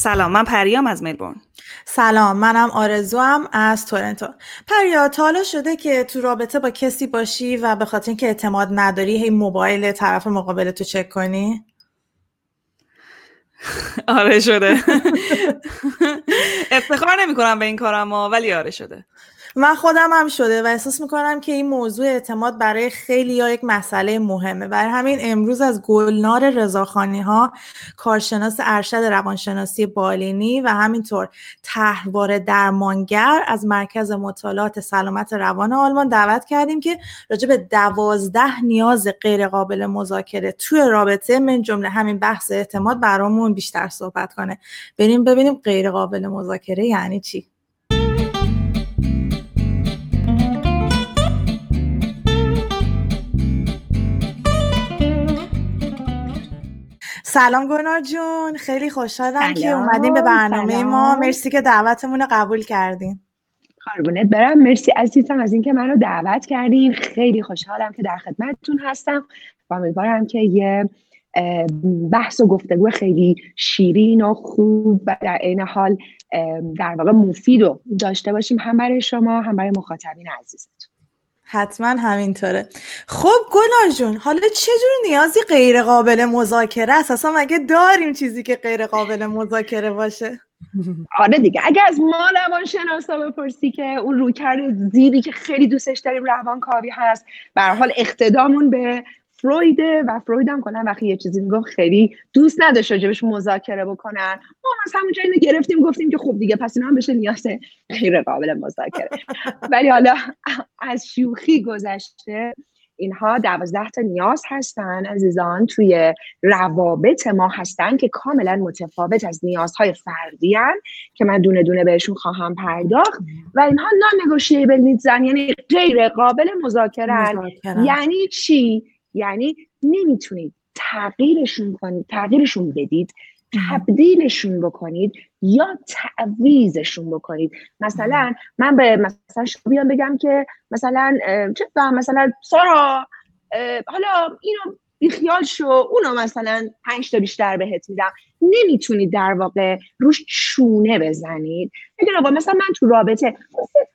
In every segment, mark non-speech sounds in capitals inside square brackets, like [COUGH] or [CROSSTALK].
سلام من پریام از ملبورن. سلام منم آرزوام از تورنتو. پریا تا شده که تو رابطه با کسی باشی و به خاطر اینکه اعتماد نداری هی موبایل طرف مقابل تو چک کنی؟ [LAUGHS] آره شده. [LAUGHS] افتخار نمی کنم به این کارم ولی آره شده. من خودم هم شده و احساس می‌کنم که این موضوع اعتماد برای خیلی یا یک مسئله مهمه. برای همین امروز از گلنار رضاخانی ها کارشناس ارشد روانشناسی بالینی و همینطور تحوار درمانگر از مرکز مطالعات سلامت روان آلمان دعوت کردیم که راجع به دوازده نیاز غیر قابل مذاکره توی رابطه من جمله همین بحث اعتماد برامون بیشتر صحبت کنه. بریم ببینیم غیر قابل مذاکره یعنی چی. سلام گنار جون خیلی خوشحالم که اومدیم به برنامه سلام. ما مرسی که دعوتمون رو قبول کردیم قربونت برم. مرسی عزیزم از اینکه منو دعوت کردین. خیلی خوشحالم که در خدمتتون هستم. و امیدوارم که یه بحث و گفتگو خیلی شیرین و خوب و در عین حال در واقع مفید رو داشته باشیم هم برای شما هم برای مخاطبین عزیزتون. حتما همینطوره. خب گنار جون حالا چه جور نیازی غیر قابل مذاکره است؟ اصلا مگه داریم چیزی که غیر قابل مذاکره باشه؟ آره دیگه اگه از ما روان شناسا بپرسی که اون رویکرد زیری که خیلی دوستش داریم روان کاوی هست به حال اقتدامون به فرویده و فروید هم کنن وقتی یه چیزی میگم خیلی دوست نداشت راجبش مذاکره بکنن. ما از همونجا اینو گرفتیم گفتیم که خب دیگه پس اینا هم بشه نیاز غیر قابل مذاکره. ولی حالا از شوخی گذشته اینها دوازده تا نیاز هستن عزیزان. توی روابط ما هستن که کاملا متفاوت از نیازهای فردی هن که من دونه دونه بهشون خواهم پرداخت. و اینها نان نگوشیبل نیدزن یعنی غیر قابل مذاکره یعنی چی؟ یعنی نمی‌تونید تغییرشون کنید تغییرشون بدید تبدیلشون بکنید یا تعویزشون بکنید. مثلا من به مثلا بیان بگم که مثلا چه مثلا سارا حالا اینو بیخیال شو. اونو مثلا پنج تا بیشتر بهت میدم. نمی‌تونید در واقع روش چونه بزنید. بگید آقا مثلا من تو رابطه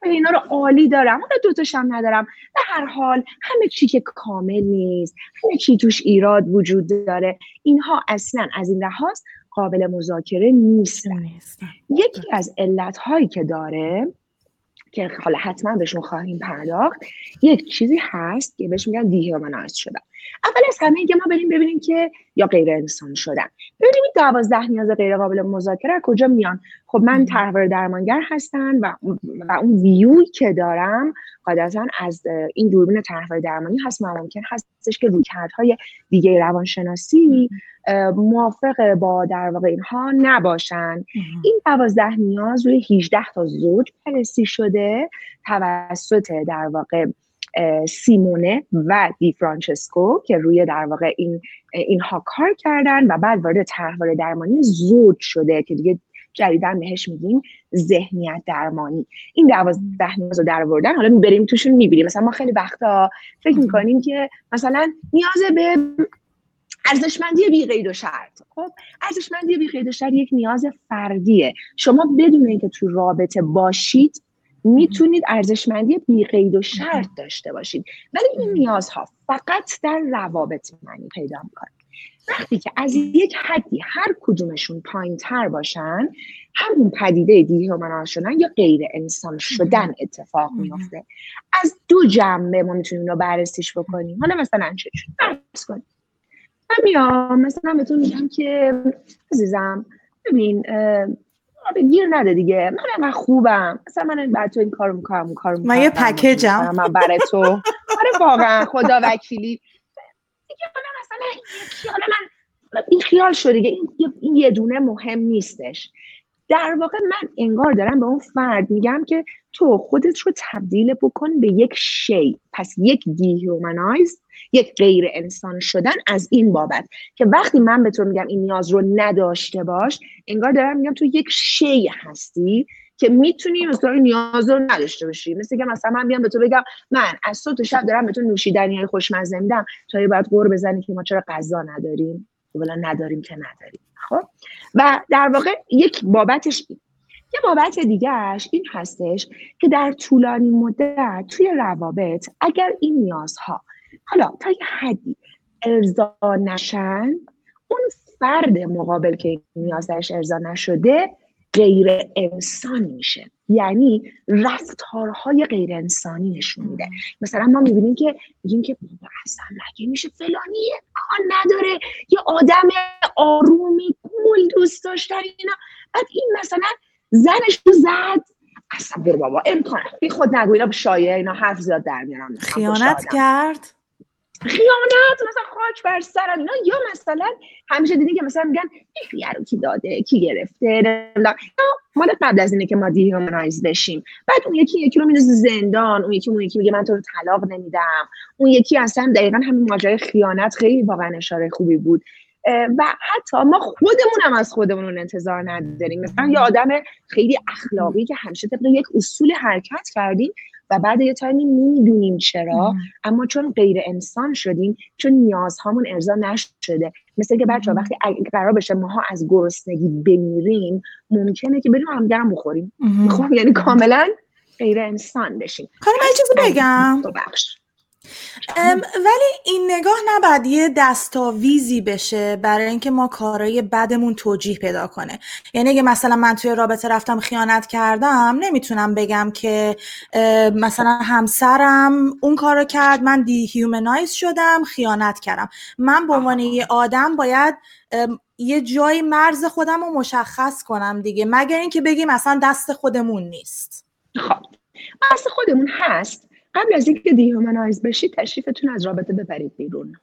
اینا رو عالی دارم حالا دوتاشم ندارم. به هر حال همه چی که کامل نیست همه چی توش ایراد وجود داره. اینها اصلا از این لحاظ قابل مذاکره نیستن. یکی از علت که داره که حالا حتما بهشون خواهیم پرداخت یک چیزی هست که بهش میگن دیهیومنایز شدن. اول از همه که ما بریم ببینیم که یا غیر انسان شدن. ببینیم این دوازده نیاز غیر قابل مذاکره کجا میان. خب من طرحواره درمانگر هستن و, و اون ویوی که دارم قاعدتا از این دوربین طرحواره درمانی هست. و ممکن هستش که رویکردهای دیگه روانشناسی موافق با در واقع اینها نباشن. این دوازده نیاز روی 18 تا زوج بررسی شده توسط در واقع سیمونه و دی فرانچسکو که روی در واقع این اینها کار کردن و بعد وارد طرحواره درمانی زود شده که دیگه جدیدن بهش میگیم ذهنیت درمانی. این دوازده نیاز رو در آوردن حالا بریم توشون می‌بینیم. مثلا ما خیلی وقتا فکر می‌کنیم که مثلا نیاز به ارزشمندی بی قید و شرط. خب ارزشمندی بی قید و شرط یک نیاز فردیه. شما بدون اینکه تو رابطه باشید می‌تونید ارزشمندی بی قید و شرط داشته باشید. ولی این نیازها فقط در روابط معنی پیدا می‌کنه. وقتی که از یک حدی هر کدومشون پایین تر باشن همون پدیده دیهومنال شدن یا غیر انسان شدن اتفاق میفته از دو جنبه ما می‌تونیم رو بررسیش بکنیم. حالا مثلا چه بررس کنیم. من میام مثلا بهتون میگم که عزیزم ببین به گیر نده دیگه. من انقدر خوبم. مثلا من برای تو این کارو می‌کنم کارو من یه پکیجم. من برای تو. آره واقعا خدا وکیلی. حالا مثلا این حالا من این خیال شد دیگه. این یه دونه مهم نیستش. در واقع من انگار دارم به اون فرد میگم که تو خودت رو تبدیل بکن به یک شی. پس یک دیهومنایز یک غیر انسان شدن از این بابت. که وقتی من به تو میگم این نیاز رو نداشته باش انگار دارم میگم تو یک شی هستی که می‌تونی مثلا نیاز رو نداشته باشی. مثل که مثلا من بیام به تو بگم من از صبح شب دارم به تو نوشیدنی های خوشمزه میدم. تا یه باید قور بزنی که ما چرا غذا نداریم؟ والا نداریم که نداریم. خب؟ و در واقع یک بابتش یه بابت دیگهش این هستش که در طولانی مدت توی روابط اگر این نیازها حالا تا یه حدی ارضا نشن اون فرد مقابل که نیازش ارضا نشده غیر انسانی میشه. یعنی رفتارهای غیر انسانی نشون میده. مثلا ما می‌بینیم که میگیم که بابا اصلا مگه میشه فلانی کار نداره؟ یه آدم آرومی گول دوست داشتن اینا. بعد این مثلا زنش رو زد. اصلا برو بابا امکان بی خود نگو اینا شایعه اینا حرف زیاد در میارن. خیانت کرد؟ خیانت مثلا خاک بر سر اینا یا مثلا همیشه دیدی که مثلا میگن این رو کی داده؟ کی گرفته؟ مال قبل از اینه که ما دیهومنایز بشیم. بعد اون یکی یکی رو میندازه زندان. اون یکی اون یکی میگه من تو رو طلاق نمیدم. اون یکی اصلا دقیقا همین ماجرای خیانت خیلی واقعا اشاره خوبی بود. و حتی ما خودمون هم از خودمون انتظار نداریم. مثلا یه آدم خیلی اخلاقی که همیشه طبق یک اصول حرکت کردیم و بعد یه تایمی نمی‌دونیم چرا اما چون غیر انسان شدیم چون نیازهامون ارضا نشده. مثل که بچه وقتی قرار بشه ماها از گرسنگی بمیریم ممکنه که بریم همدیگرم بخوریم. خب یعنی کاملا غیر انسان بشیم. خانم من چیزی بگم. بخش ولی این نگاه نباید یه دستاویزی بشه برای اینکه ما کارهای بدمون توجیه پیدا کنه. یعنی اگه مثلا من توی رابطه رفتم خیانت کردم نمی‌تونم بگم که مثلا همسرم اون کارو کرد من دیهیومنایز شدم خیانت کردم. من به عنوان یه آدم باید یه جای مرز خودم رو مشخص کنم دیگه مگر اینکه بگیم مثلا دست خودمون نیست. خب دست خودمون هست. قبل از اینکه دیهومنایز بشید تشریفتون از رابطه ببرید بیرون.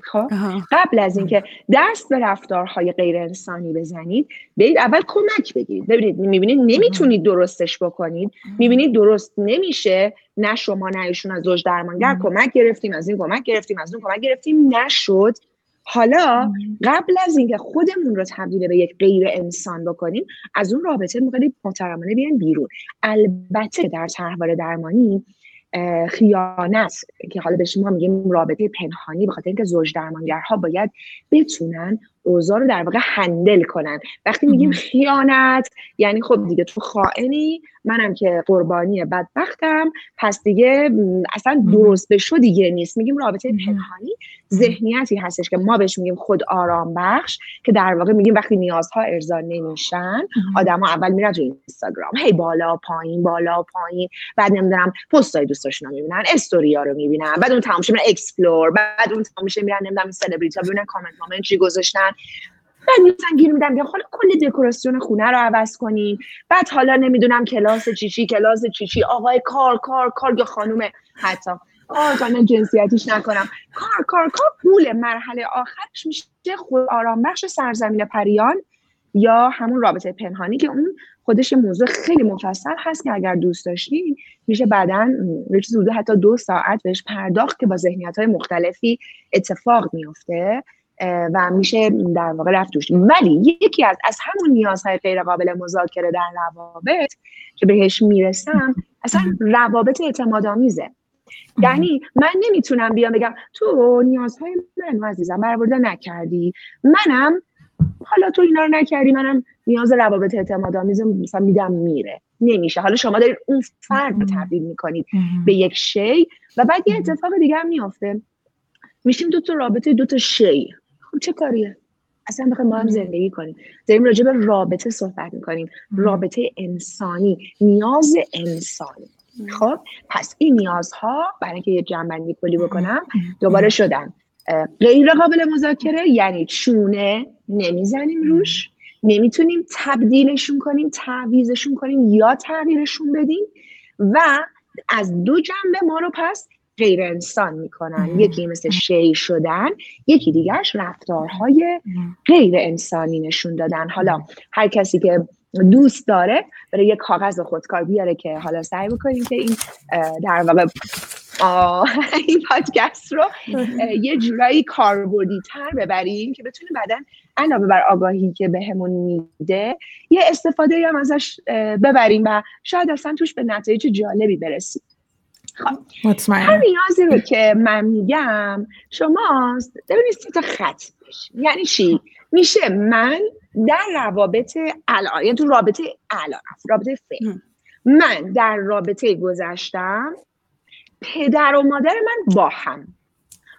خب؟ قبل از اینکه دست به رفتارهای غیر انسانی بزنید برید اول کمک بگیرید. ببینید می‌بینید نمی‌تونید درستش بکنید. می‌بینید درست نمیشه نه شما نه ایشون از زوج درمانگر کمک گرفتیم از این کمک گرفتیم از اون کمک گرفتیم. نشد. حالا قبل از اینکه خودمون رو تبدیل به یک غیر انسان بکنیم از اون رابطه می‌خواید محترمانه بیان بیرون. البته در طرحواره درمانی خیانت که حالا به شما میگیم رابطه پنهانی به خاطر اینکه زوج درمانگرها باید بتونن اوضاع رو در واقع هندل کنن. وقتی میگیم خیانت یعنی خب دیگه تو خائنی منم که قربانی بدبختم پس دیگه اصلا درست به شو دیگه نیست. میگیم رابطه پنهانی ذهنیتی هستش که ما بهش میگیم خود آرام بخش که در واقع میگیم وقتی نیازها ارضا نمیشن آدما اول میرن تو اینستاگرام. هی بالا پایین بالا پایین. بعد نمی‌دونم پستای دوستاشون رو می‌بینن استوریا رو می‌بینن. بعد اون تمام میرن explore. بعد اون تمام میرن نمی‌دونم سلبریتی ها ببینن کامنت کامنت چی گذاشتن. بعد مثلا گیر میدم میگم حالا کل دکوراسیون خونه رو عوض کنیم بعد حالا نمی‌دونم کلاس چیچی کلاس چیچی آقای کار کار کار یا خانوم حتی کار کنم جنسیتیش نکنم. کار کار کار پول. مرحله آخرش میشه خود آرام بخش سرزمین پریان یا همون رابطه پنهانی که اون خودش موضوع خیلی مفصل هست که اگر دوست داشتی میشه بعدا یه حتی دو ساعت بهش پرداخت که با ذهنیت های مختلفی اتفاق میفته و میشه در واقع رفت توش. ولی یکی از از همون نیازهای غیر قابل مذاکره در روابط که بهش می‌رسم اصلا روابط اعتماد آمیزه یعنی من نمی‌تونم بیام بگم تو نیازهای من عزیزم برآورده نکردی. منم حالا تو اینا رو نکردی منم نیاز روابط اعتماد آمیز مثلا میدم میره. نمیشه. حالا شما دارید اون فرد رو تبدیل می‌کنید به یک شی و بعد یه اتفاق دیگه هم میافته. میشیم دو تا رابطه دو تا شی. خب چه کاریه؟ اصلا بخوایم ما هم زندگی کنیم. داریم راجع به رابطه صحبت می‌کنیم. رابطه انسانی نیاز انسانی. خب؟ پس این نیازها برای اینکه یه جنبندی کلی بکنم دوباره شدن. غیر قابل مذاکره یعنی چونه نمی‌زنیم روش. نمی‌تونیم تبدیلشون کنیم تعویزشون کنیم یا تغییرشون بدیم. و از دو جنبه ما رو پس غیر انسان می‌کنن. یکی مثل شی شدن یکی دیگرش رفتارهای غیر انسانی نشون دادن. حالا هر کسی که دوست داره برای یه کاغذ خودکار بیاره که حالا سعی بکنیم که این در واقع [LAUGHS] این پادکست رو یه جورایی کاربردی تر ببریم که بتونیم بعدا علاوه بر آگاهی که بهمون میده یه استفاده هم ازش ببریم و شاید اصلا توش به نتایج جالبی برسیم. مطمئن هر نیازی رو که من میگم شما ببینید سه تا خط. یعنی چی؟ میشه من در روابط الان یعنی تو رابطه الان رابطه فعل. هم. من در رابطه گذشتم پدر و مادر من با هم.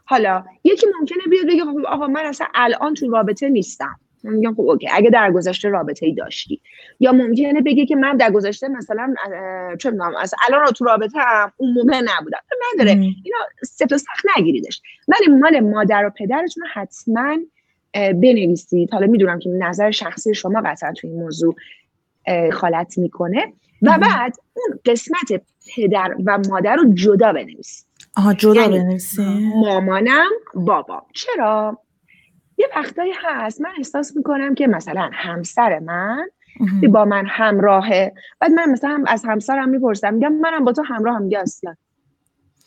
حالا یکی ممکنه بیاد بگه خب آقا من اصلا الان تو رابطه نیستم. میگم خب اوکی اگه در گذشته رابطه ای داشتی. یا ممکنه بگه که من در گذشته مثلا چه می‌دونم از الان تو رابطه هم اون موقع نبودم. نداره. اینا سفت و سخت نگیریدش. ولی مال مادر و پدرتون رو حتما بنویسید. حالا می‌دونم که نظر شخصی شما قطعا تو این موضوع خالت می‌کنه. و. بعد اون قسمت پدر و مادر رو جدا بنویسید. آها جدا یعنی بنویسی مامانم بابا چرا؟ یه وقتایی هست. من احساس می‌کنم که مثلا همسر من. با من همراهه. بعد من مثلا از همسرم می‌پرسم. میگم منم با تو همراه هم. میگه اصلا.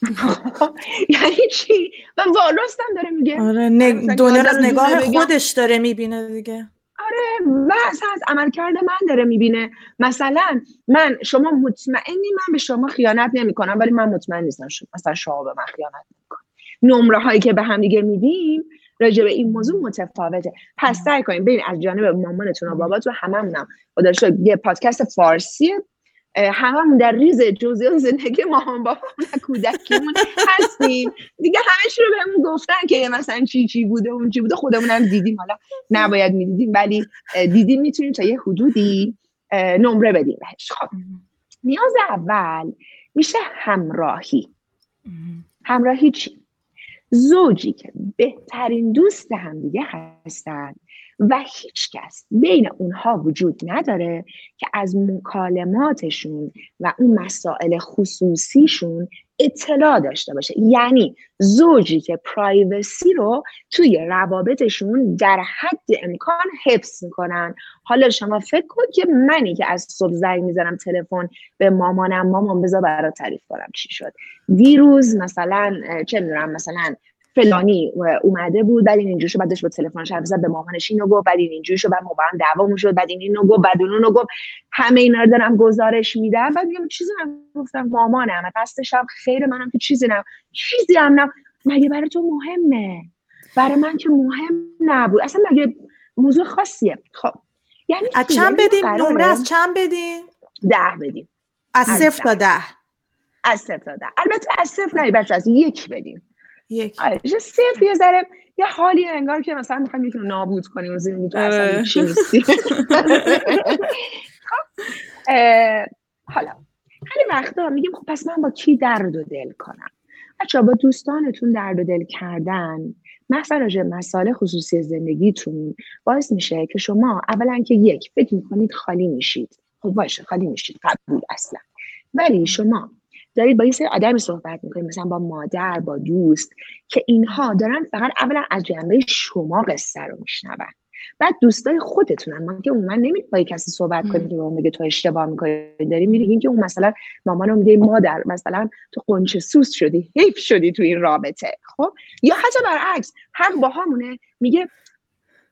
[LAUGHS] یعنی چی؟ و راستم داره میگه. آره. دنیا رو از نگاه. خودش داره می‌بینه دیگه. و اصلا از عملکرد من داره می‌بینه. مثلا من شما مطمئنی من به شما خیانت نمی‌کنم ولی من مطمئن نیستم شما مثلا شما به من خیانت نمی‌کنم نمره هایی که به هم دیگه میدیم راجع به این موضوع متفاوته. پس سعی کنیم. ببین از جانب مامانتون و باباتون هممونم. خدا یه پادکست فارسی هممون در ریز جزئیات زندگی مامان بابا و کودکیمون هستیم. دیگه همش رو بهمون گفتن که مثلا چی چی بوده اون چی بوده. خودمون هم دیدیم. حالا نباید می‌دیدیم ولی دیدیم می‌تونیم تا یه حدودی نمره بدیم بهش. خب. نیاز اول میشه همراهی. همراهی چی؟ زوجی که بهترین دوست همدیگه هستن و هیچ کس بین اونها وجود نداره که از مکالماتشون و اون مسائل خصوصیشون اطلاع داشته باشه. یعنی زوجی که پرایوسی رو توی روابطشون در حد امکان حفظ می‌کنن. حالا شما فکر کن که منی که از صبح زنگ می‌زنم تلفن به مامانم مامان بذار برات تعریف کنم چی شد. دیروز مثلا چه می‌دونم مثلا فلانی اومده بود بعد این اینجوری شد بعد داشت با تلفنش حرف زد به مامانش اینو گفت بعد این اینجوری شد بعد ما با هم دعوامون شد بعد این اینو گفت بعد اون اونو گفت. همه اینا رو دارم گزارش میدم. بعد میگم چیزی نگفتم. مامانم قصدشم خیر منم که چیزی نم چیزی هم نم مگه برای تو مهمه؟ برای من که مهم نبود. اصلا مگه موضوع خاصیه. خب یعنی از؟ چند یعنی بدیم؟ نمره از چند بدیم؟ ده بدیم. از صفر تا ده. ده. از صفر تا ده. البته از صفر نه بچه از یک بدیم. یک. آره یه ذره یه حالی انگار که مثلا می‌خوایم یکی رو نابود کنیم و زندگی تو اصلا. چی نیستی. [LAUGHS] خب، حالا خیلی وقتا میگیم خب پس من با کی درد و دل کنم؟ بچه با دوستانتون درد و دل کردن مثلا راجع مسائل خصوصی زندگیتون باعث میشه که شما اولا که یک فکر می‌کنید خالی میشید. خب باشه خالی میشید قبول اصلا. ولی شما دارید با یه سری آدمی صحبت می‌کنید مثلا با مادر با دوست که اینها دارن فقط اولا از جنبه شما قصه رو میشنون. بعد دوستای خودتونن. ما که عموما نمیریم با کسی صحبت کنیم که اون بگه تو اشتباه می‌کنی. داری میگیم که اون مثلا مامان رو میگه مادر مثلا تو قنچه سوس شدی حیف شدی تو این رابطه. خب؟ یا حتی برعکس حق با همونه میگه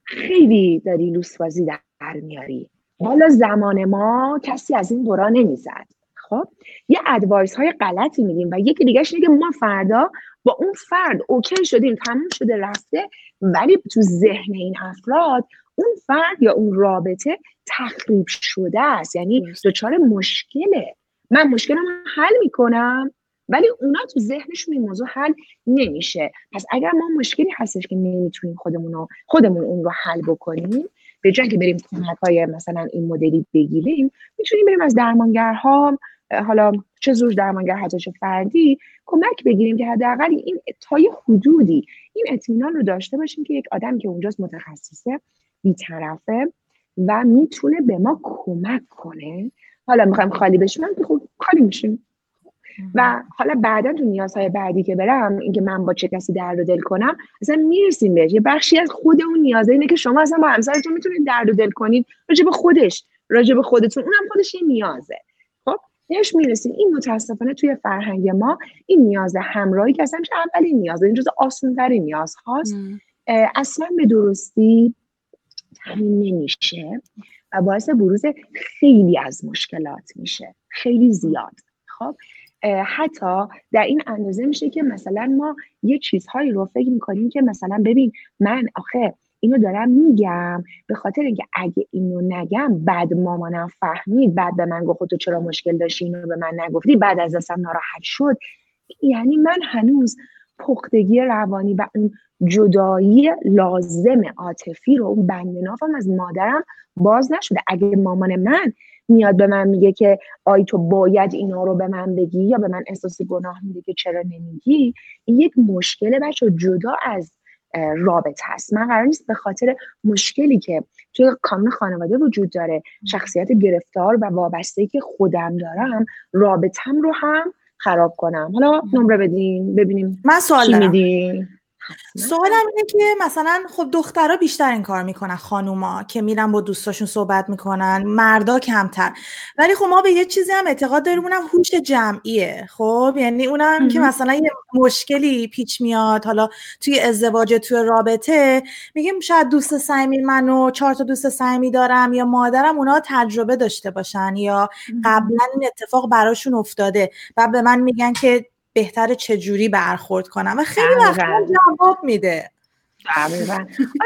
خیلی داری لوسبازی در میاری. حالا زمان ما کسی از این دورا نمی‌زد. خب یه advice های غلطی میدیم و یکی دیگهش اینه که ما فردا با اون فرد OK شدیم تموم شده رفته ولی تو ذهن این افراد اون فرد یا اون رابطه تخریب شده است. یعنی. دچار مشکله. من مشکلم حل می‌کنم ولی اونا تو ذهنشون این موضوع حل نمیشه. پس اگر ما مشکلی هستش که نمی‌تونیم خودمون خودمون اون رو حل بکنیم به جای که بریم کمک های مثلا این مدلی بگیریم می‌تونیم بریم از درمانگرها حالا چه زوج درمانگر حتی چه فردی کمک بگیریم که حداقل این تا یه حدودی این اطمینان رو داشته باشیم که یک آدم که اونجاست متخصصه بیطرفه و می‌تونه به ما کمک کنه. حالا می‌خوایم خالی بشیم که خب خالی میشیم. و حالا بعدا تو نیازهای بعدی که برم اینکه من با چه کسی درد و دل کنم اصلا می‌رسیم بهش. یه بخشی از خود اون نیازه اینه که شما اصلا با همسرتون می‌تونید درد و دل کنید. راجع به خودش راجع به خودتون. اونم خودش یه نیازه. بهش می‌رسیم. این متاسفانه توی فرهنگ ما این نیاز همراهی که اصلا اولین نیازه این جز آسونترین نیاز هاست. اصلا به درستی تامین نمیشه و باعث بروز خیلی از مشکلات میشه. خیلی زیاد. خب؟ حتی در این اندازه میشه که مثلا ما یه چیزهایی رو فکر می‌کنیم که مثلا ببین من آخه اینو دارم میگم به خاطر اینکه اگه اینو نگم بعد مامانم فهمید بعد به من گفت تو چرا مشکل داشتی؟ اینو به من نگفتی. بعد از دستم ناراحت شد. یعنی من هنوز پختگی روانی و اون جدایی لازم عاطفی رو اون بند از مادرم باز نشده. اگه مامان من میاد به من میگه که آی تو باید اینا رو به من بگی یا به من احساس گناه میده که چرا نمیگی این یک مشکل بچه جدا از رابطه هست من قرار نیست به خاطر مشکلی که توی کانون خانواده وجود داره شخصیت گرفتار و وابسته که خودم دارم رابطم رو هم خراب کنم. حالا نمره بدین ببینیم من سوال دارم. سوالم اینه که مثلا خب دخترها بیشتر این کار می‌کنن خانوما که میرن با دوستاشون صحبت می‌کنن مردا کمتر. ولی خب ما به یه چیزی هم اعتقاد داریم اونم هوش جمعیه. خب یعنی اونم که. مثلا یه مشکلی پیش میاد. حالا توی ازدواج توی رابطه میگیم شاید دوست صمیمی من و چهار تا دوست صمیمی دارم یا مادرم اونا تجربه داشته باشن یا قبلا این اتفاق براشون افتاده. و به من میگن که بهتر چجوری برخورد کنم و خیلی وقتا. جواب میده.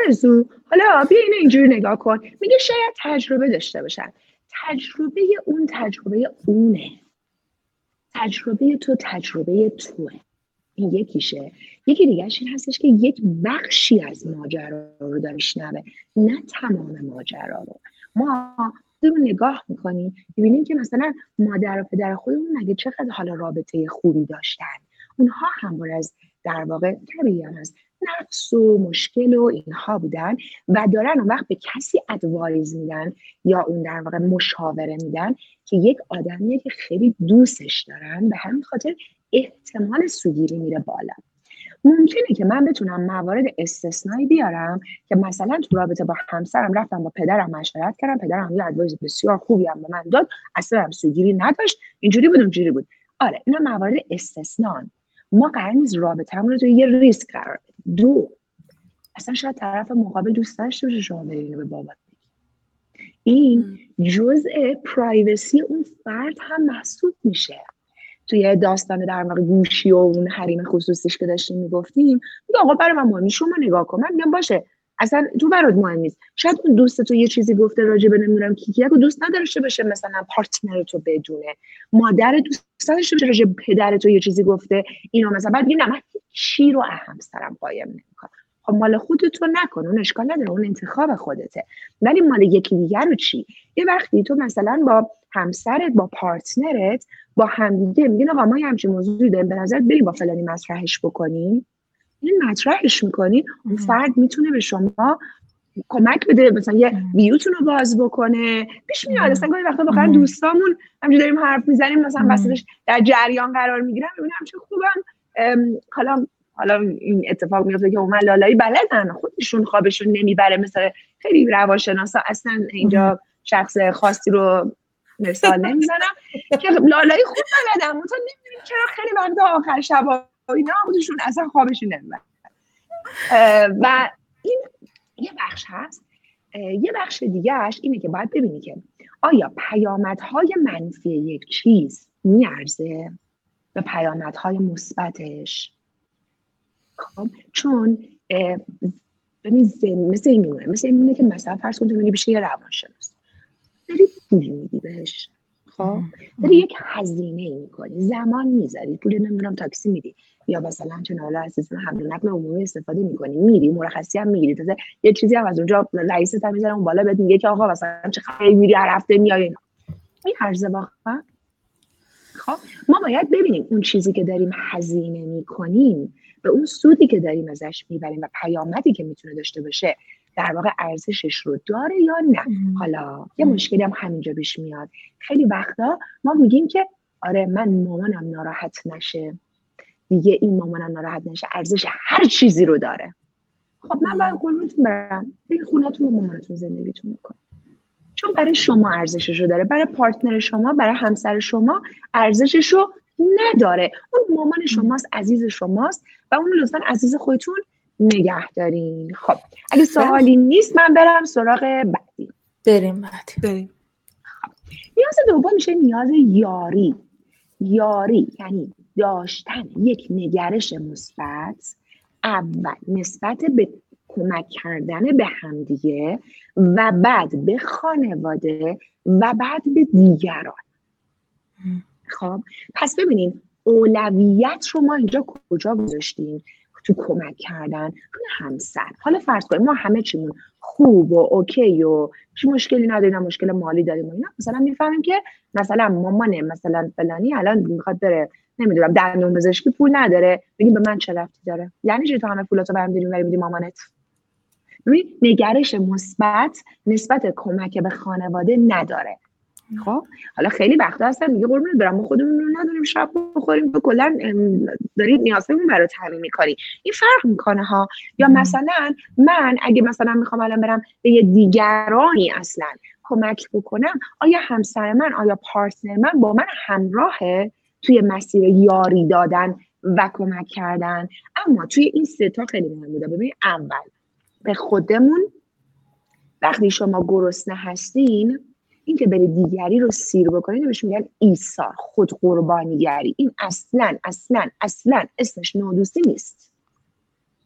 آرزو حالا بیا اینو اینجوری نگاه کن. میگه شاید تجربه داشته باشن تجربه اون تجربه اونه. تجربه تو تجربه توه. این یکیشه. یکی دیگهش این هستش که یک بخشی از ماجرا رو داره میشنوه نه تمام ماجرا رو. ما رو نگاه می‌کنیم می‌بینیم که مثلا مادر و پدر خودمون مگه چقدر حالا رابطه خوبی داشتن. اونها همواره از در واقع طبیعی هم هست. نقص و مشکل و اینها بودن و دارن اون وقت به کسی ادوایز میدن یا اون در واقع مشاوره میدن که یک آدمیه که خیلی دوستش دارن به همین خاطر احتمال سوگیری میره بالا. ممکنه که من بتونم موارد استثنایی بیارم که مثلا تو رابطه با همسرم رفتم با پدرم مشورت کردم. پدرم یه ادوایز بسیار خوبی هم به من داد. اصلا هم سوگیری نداشت. اینجوری بود اونجوری بود. آره اینا موارد استثنان. ما قرار نیست رابطه‌مون رو توی یه ریسک قرار بدیم. دو اصلا شاید طرف مقابل دوست داشته باشه شما برین به بابات بگی. این جزء پرایوسی اون فرد هم محسوب میشه. توی داستان در واقع گوشی و اون حریم خصوصیش که داشتیم می‌گفتیم میگه آقا برای من مهمی شما نگاه کن. من میگم باشه اصلا تو برات مهم نیست. شاید اون دوست تو یه چیزی گفته راجع به نمی‌دونم کیکی اگه دوست نداشته باشه مثلا پارتنر تو بدونه. مادر دوست نداشته باشه راجع پدر تو یه چیزی گفته اینو مثلا بعد نه من چی رو اهم سرم قایم نمی‌کنم. خب مال خودتو نکن اون اشکال نداره اون انتخاب خودته. ولی مال یکی دیگر رو چی؟ یه وقتی تو مثلا با همسرت با پارتنرت با همدیگه میگن آقا ما یه همچین موضوعی داریم به نظر بریم با فلانی مطرحش بکنیم؟ این مطرحش می‌کنین اون فرد می‌تونه به شما کمک بده مثلا یه ویوتون رو باز بکنه. پیش میاد اصلا گاهی وقتا واقعا دوستامون همینجوری داریم حرف می‌زنیم مثلا وسطش در جریان قرار می‌گیرم ببینم چه خوبم. حالا حالا این اتفاق میفته که من لالایی بلدن خودشون خوابشون نمی‌بره مثل خیلی روانشناسا اصلا اینجا شخص خاصی رو مثال نمی‌زنم. که لالایی خوب بلدن مثلا نمی‌دونیم چرا خیلی وقتا آخر شب اینا خودشون اصلا خوابشون نمی‌بره. و این یه بخش هست. یه بخش دیگهش اینه که باید ببینی که آیا پیامدهای منفی یک چیز میارزه به پیامدهای مثبتش؟ خب چون ببین مثل این مثل این که مثلا فرض کن تو بشه یه روانشناس. داری پول میدی بهش. خب؟ داری یک هزینه ای می‌کنی. زمان می‌ذاری. پول نمی‌دونم تاکسی میدی. یا مثلا چون حالا از سیستم حمل و نقل عمومی استفاده می‌کنی. میری مرخصی هم می‌گیری. تازه یه چیزی هم از اونجا رئیست هم می‌ذاره اون بالا بهت میگه که آقا مثلا چه خیلی میری هر هفته میای اینا. این ارزه واقعا. خب؟ ما باید ببینیم اون چیزی که داریم هزینه می‌کنیم به اون سودی که داریم ازش می‌بریم و پیامدی که می‌تونه داشته باشه در واقع ارزشش رو داره یا نه. حالا یه مشکلی هم همینجا پیش میاد. خیلی وقتا ما میگیم که آره من مامانم ناراحت نشه. دیگه این مامانم ناراحت نشه. ارزش هر چیزی رو داره. خب من باید قربونتون برم. برید خونتون و مامانتون زندگیتون می‌کنم. چون برای شما ارزشش رو داره. برای پارتنر شما برای همسر شما ارزشش رو نداره. اون مامان شماست عزیز شماست و اون لطفا عزیز خودتون نگه دارین. خب اگه سوالی نیست من برم سراغ بعدی. بریم بعدی. بریم. نیاز دوم میشه نیاز یاری. یاری یعنی داشتن یک نگرش مثبت اول نسبت به کمک کردن به همدیگه و بعد به خانواده و بعد به دیگران. خب پس ببینیم اولویت رو ما اینجا کجا گذاشتیم؟ تو کمک کردن. روی همسر. حالا فرض کنیم ما همه چیمون خوب و اوکی و هیچ مشکلی نداریم مشکل مالی داریم و اینا. مثلا می‌فهمیم که مثلا مامان مثلا فلانی الان می‌خواد بره نمی‌دونم دندون پزشکی پول نداره. بگیم به من چه رفتی داره؟ یعنی چی تو همه پولاتو داریم ولی میدی مامانت؟ نگرش مثبت نسبت کمک به خانواده نداره. خب حالا خیلی وقتا هستن میگه قربونت برم ما خودمون رو نداریم شب بخوریم تو کلا دارید نیازمون برای تامین می‌کنی. این فرق می‌کنه ها. یا مثلا من اگه مثلا می‌خوام الان برم به یه دیگرانی اصلا کمک بکنم آیا همسر من آیا پارتنر من با من همراهه توی مسیر یاری دادن و کمک کردن؟ اما توی این سه تا خیلی مهم بوده. ببین اول به خودمون وقتی شما گرسنه هستین اینکه برید دیگری رو سیر بکنید بهش میگن ایثار خود قربانیگری این اصلا اصلا اصلا اسمش نودوستی نیست.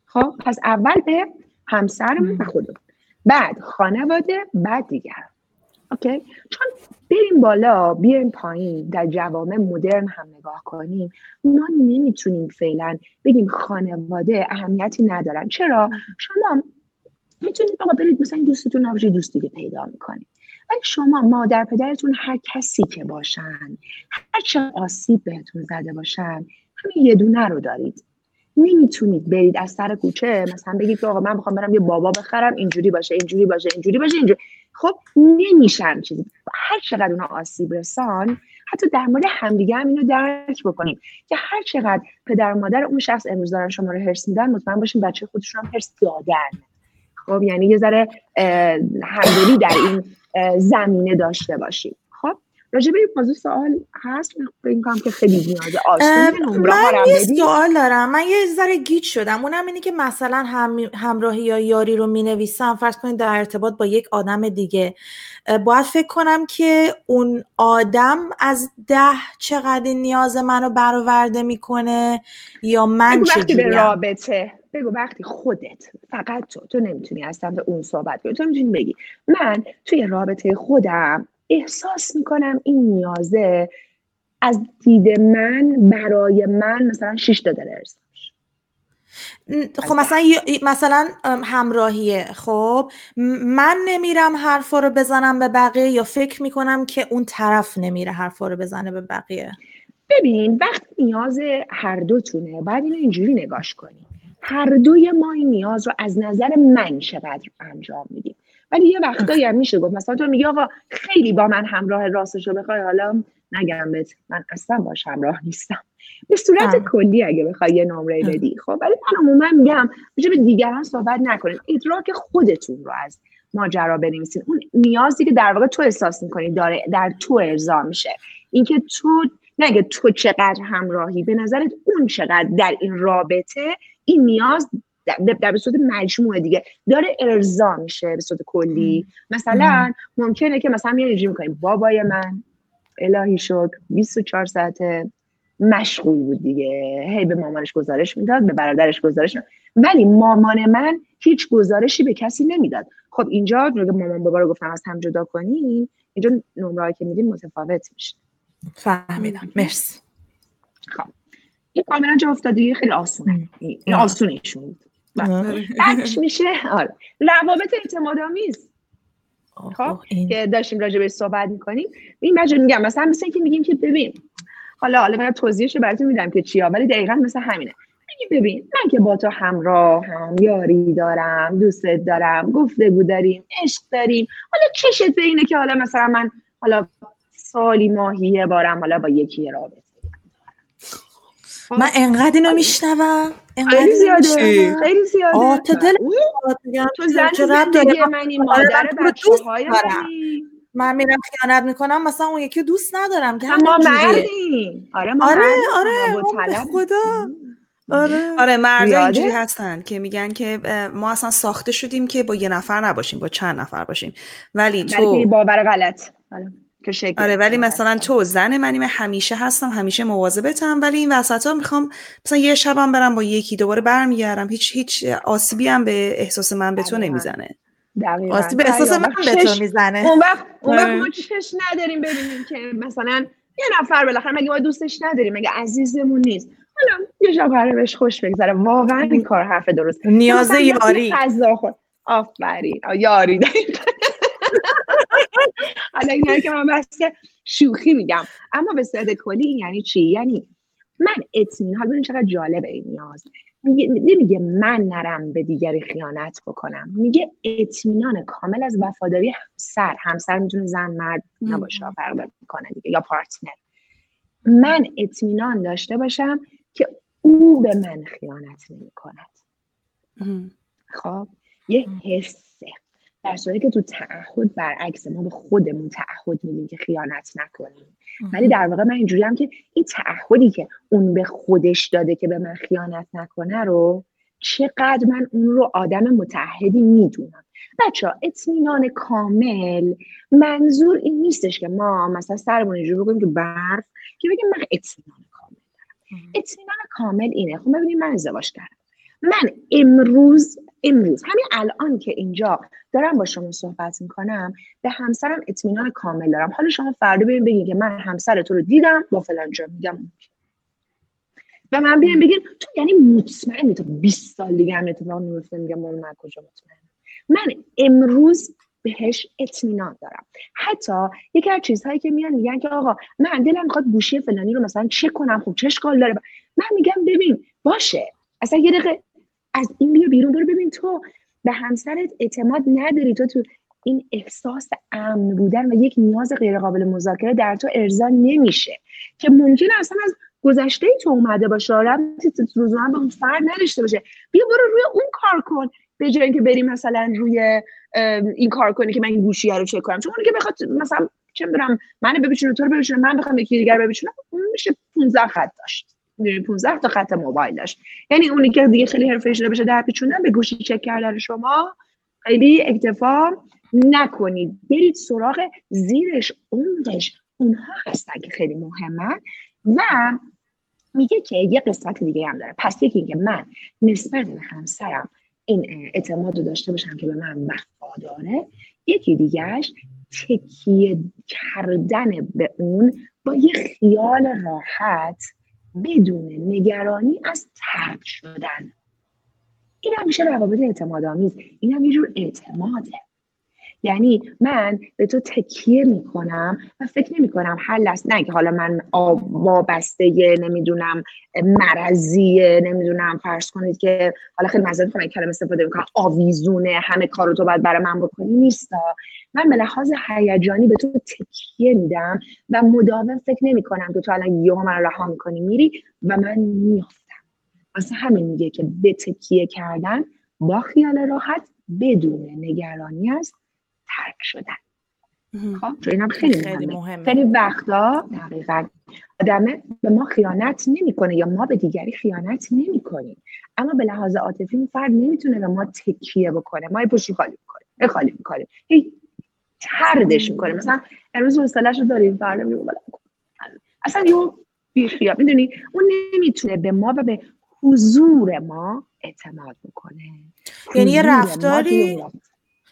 خب پس اول به همسرمون و بعد خانواده بعد دیگر اوکی؟ چون بریم بالا بیایم پایین در جوامع مدرن هم نگاه کنیم. ما نمی‌تونیم فعلا بگیم خانواده اهمیتی ندارن. چرا؟ شما می‌تونید آقا برید مثلا دوستتون نباشه دوست دیگه پیدا می‌کنید. ولی شما مادر پدرتون هر کسی که باشن هر چه آسیب بهتون زده باشن همین یه دونه رو دارید. نمی‌تونید برید از سر کوچه مثلا بگید که آقا من می‌خوام برم یه بابا بخرم اینجوری باشه اینجوری باشه اینجوری باشه اینجوری. خب نمیشن چیزی. هر چقدر اونا آسیب رسان حتی در مورد همدیگه هم اینو درک بکنیم که هر چقدر پدر و مادر اون شخص امروز دارن شما رو هرس میدن مطمئن باشین بچه خودشون هم هرس دادن خب یعنی یه ذره همدلی در این زمینه داشته باشیم. خب راجع به این موضوع سوال هست؟ این کنم که خیلی نیازه من یه سوال دارم. من یه ذره گیت شدم. اونم اینه که مثلا هم، همراهی یا یاری رو می نویسم فرض کنید در ارتباط با یک آدم دیگه. باید فکر کنم که اون آدم از ده چقدر نیاز منو برآورده می‌کنه یا من چه رابطه بگو وقتی خودت فقط تو تو نمی‌تونی از سمت اون صحبت کنی. تو می‌تونی بگی من توی رابطه خودم احساس می‌کنم این نیازه از دید من برای من مثلا شش تا داره خب مثلا مثلا همراهیه. خب من نمیرم حرفا رو بزنم به بقیه یا فکر می‌کنم که اون طرف نمیره حرفا رو بزنه به بقیه؟ ببین وقتی نیاز هر دوتونه. بعد اینو اینجوری نگاش کنیم هر دوی ما این نیاز رو از نظر من چقدر انجام میدیم. ولی یه وقتایی هم میشه گفت مثلا تو میگی آقا خیلی با من همراه راستش رو بخوای حالا نگم بهت من اصلا باش همراه نیستم. به صورت کلی اگه بخوای یه نمره بدی. خب ولی من عموما میگم میشه به دیگران صحبت نکنید ادراک خودتون رو از ماجرا بنویسید اون نیازی که در واقع تو احساس می‌کنی داره در تو ارضا میشه. اینکه تو نگه تو چقدر همراهی به نظرت اون چقدر در این رابطه این نیاز در به صورت مجموعه دیگه. داره ارضا میشه به صورت کلی. مثلا ممکنه که مثلا یه رژیم کنیم. بابای من الهی شکر 24 ساعته مشغول بود دیگه. هی به مامانش گزارش می‌داد به برادرش گزارش می‌داد. ولی مامان من هیچ گزارشی به کسی نمی‌داد. خب اینجا رو مامان بابا رو گفتم از هم جدا کنیم اینجا نمره که میدیم متفاوت میشه. فهمیدم. مرسی. خب. این کاملا جا افتاده خیلی آسونه. این آسونیشون بود. بعدش میشه. آره. روابط اعتماد آمیز خب که داشتیم راجع به صحبت می‌کنیم. این مجال میگم مثلا مثل که میگیم که ببین حالا حالا من توضیحش براتون میدم که چیا ولی دقیقا مثل همینه. میگی ببین من که با تو همراه هم یاری دارم دوستت دارم گفتگو داریم عشق داریم. حالا چشت به اینه که حالا مثلا من حالا سالی ماهی یه بارم حالا با یکی رابطه. من انقدر اینو میشنوم. خیلی زیاده. خیلی زیاده. آه تو دل تو زن زندگی منی مادر بچه های من میرم خیانت می‌کنم. مثلا اون یکی دوست ندارم. که ما مردیم. آره ما آره آره. خدا. آره. آره مردا اینجوری هستن که میگن که ما اصلا ساخته شدیم که با یه نفر نباشیم با چند نفر باشیم. ولی تو باور غلط. که آره ولی مثلا تو زن منی من همیشه هستم همیشه مواظبتم ولی این وسط ها می‌خوام مثلا یه شبم برم با یکی دوباره برمیگردم. هیچ هیچ آسیبی هم به احساس من به تو نمی‌زنه. آسیب به احساس من به تو می‌زنه. اون وقت اون وقت ما چش نداریم ببینیم که مثلا یه نفر بالاخره مگه ما دوستش نداریم مگه عزیزمون نیست. حالا یه شب قراره بهش خوش بگذره. واقعا این کار حرف درست. نیاز یاری. آفرین. یاری. [LAUGHS] حالا اینا که من بس شوخی میگم. اما به صورت کلی یعنی چی؟ یعنی من اطمینان حالا ببین چقدر جالب این نیاز. میگه نمیگه من نرم به دیگری خیانت بکنم. میگه اطمینان کامل از وفاداری همسر. همسر می‌تونه زن مرد نباشه فرق می‌کنه دیگه. یا پارتنر. من اطمینان داشته باشم که او به من خیانت نمی کند خب؟ یه حسه در صورتی که تو تعهد برعکس ما به خودمون تعهد میدیم که خیانت نکنیم. ولی در واقع من اینجوری هم که این تعهدی که اون به خودش داده که به من خیانت نکنه رو چقدر من اون رو آدم متحدی می‌دونم. بچه ها اطمینان کامل منظور این نیستش که ما مثلا سرمون اینجوری بگیم که برف که بگیم من اطمینان کامل دارم. اطمینان کامل اینه. خب ببینید من ازدواج کردم. من امروز امروز همین الان که اینجا دارم با شما صحبت می‌کنم به همسرم اطمینان کامل دارم. حالا شما فردا ببین بگین که من همسر تو رو دیدم با فلان جا میگم. و من بیایم بگین تو یعنی مطمئنی تو 20 سال دیگه هم اتفاق میفته میگم من کجا مطمئنم. من امروز بهش اطمینان دارم. حتی یکی از چیزهایی که میان میگن که آقا من دلم می‌خواد گوشی فلانی رو مثلا چک کنم خب چه اشکال داره. من میگم ببین باشه. اصلا یه دقیقه از این بیا بیرون برو ببین تو به همسرت اعتماد نداری. تو تو این احساس امن بودن و یک نیاز غیرقابل مذاکره در تو ارضا نمیشه. که ممکن اصلا از گذشته تو اومده باشه ربطی روزانه به اون فرد نداشته باشه. بیا برو روی اون کار کن. به جای اینکه بریم مثلا روی این کار کنی که من این گوشی رو چک کنم. چون اونی که بخواد مثلا چه می‌دونم من ببیچونه تو رو ببیچونه من بخوام یکی دیگر ببیچونم میشه 15 خط داشت. 15 تا خط موبایل داشت. یعنی اونی که دیگه خیلی حرفه شده بشه در پیچوندن به گوشی چک کردن شما خیلی اکتفا نکنید. برید سراغ زیرش عمقش. اونها هستن که خیلی مهمن. و میگه که یه قسمت دیگه هم داره. پس یکی که من نسبت به همسرم این اعتماد رو داشته باشم که به من وفاداره یکی دیگهش تکیه کردن به اون با یه خیال راحت بدون نگرانی از ترک شدن. این هم میشه روابط اعتماد آمیز این هم یه جور اعتماده. یعنی من به تو تکیه می‌کنم و فکر نمی کنم حل است نه که حالا من وابسته نمی‌دونم مرضیه نمی‌دونم فرض کنید که حالا خیلی مزید کنم کلمه استفاده می‌کنم آویزونه همه کار رو تو باید برای من بکنی نیستا. من به لحاظ هیجانی به تو تکیه میدم و مداوم فکر نمی کنم که تو الان یهو من رها می‌کنی میری و من میافتم. واسه همین میگه که به تکیه کردن با خیال راحت بدون نگرانی است ترک شدن. خب؟ چون اینم خیلی, خیلی مهمه. خیلی وقتا دقیقا آدم به ما خیانت نمی‌کنه یا ما به دیگری خیانت نمی‌کنیم. اما به لحاظ عاطفی اون فرد نمی‌تونه به ما تکیه بکنه. ما پشتی خالی می‌کنیم. خالی می‌کنیم. هی تردش می‌کنه مثلا امروز حوصله‌اش رو داریم. فردا میگه اصلا یه بیخیال. می‌دونی؟ اون نمی‌تونه به ما و به حضور ما اعتماد بکنه. یعنی یه رفتاری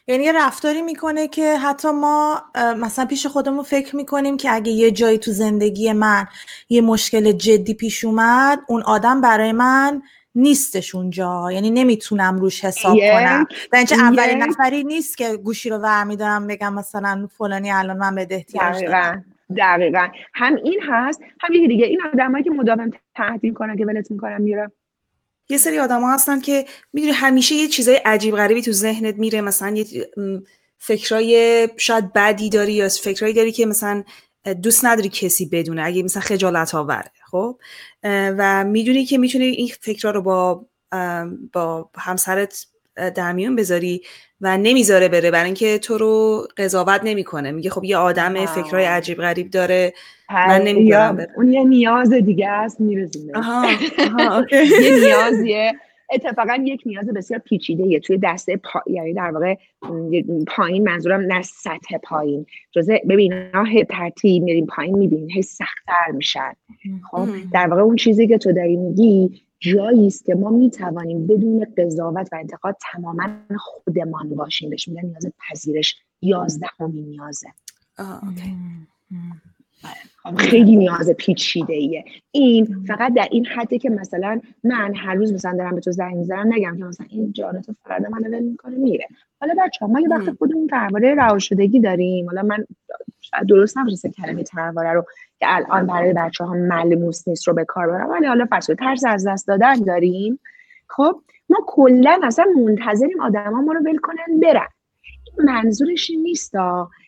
یعنی یه رفتاری می‌کنه که حتی ما مثلا پیش خودمون فکر می‌کنیم که اگه یه جایی تو زندگی من یه مشکل جدی پیش اومد اون آدم برای من نیستش اونجا. یعنی نمی‌تونم روش حساب کنم. در اولین نفری نیست که گوشی رو ور میدارم بگم مثلا فلانی الان من به دارم دقیقا هم این هست هم یکی دیگه. این آدمایی که مداوم تهدید کنن که ولت می‌کنم میرم یه سری آدم ها هستن که می‌دونی همیشه یه چیزای عجیب غریبی تو ذهنت میره مثلا یه فکرای شاید بدی داری یا فکرایی داری که مثلا دوست نداری کسی بدونه اگه مثلا خجالت آوره خب؟ و می‌دونی که می‌تونی این فکرها رو با با همسرت در میون بذاری و نمی‌ذاره بره برای اینکه تو رو قضاوت نمی‌کنه. میگه خب یه آدم فکرای عجیب غریب داره. من نمی‌ذارم اون یه نیاز دیگه است میرزونه [LAUGHS] یه نیازیه. اتفاقا یک نیاز بسیار پیچیده توی دسته پا... یعنی در واقع پایین منظورم نه سطح پایین. جزء ببین هی ترتیب میریم پایین می‌بینیم هی سختتر میشن. خب در واقع اون چیزی که تو داری میگی جایی است که ما می‌توانیم بدون قضاوت و انتقاد تماما خودمان باشیم. بهش میگن نیاز پذیرش. یازدهمین نیازه. خب، خیلی نیاز پیچیده ایه این فقط در این حده که مثلا من هر روز مثلا دارم به تو زنگ می‌زنم نگم که مثلا این جان تو فردا من ول می‌کنه میره. حالا بچه ما یه وقت خودمون درباره رها شدگی داریم. حالا من درست نمیشه کلمه ترواره رو که الان برای بچه ها ملموس نیست رو به کار برم ولی حالا فرض ترس از دست دادن داریم. خب ما کلا اصلا منتظریم آدما ما رو ول کنن برن. منظورش نیست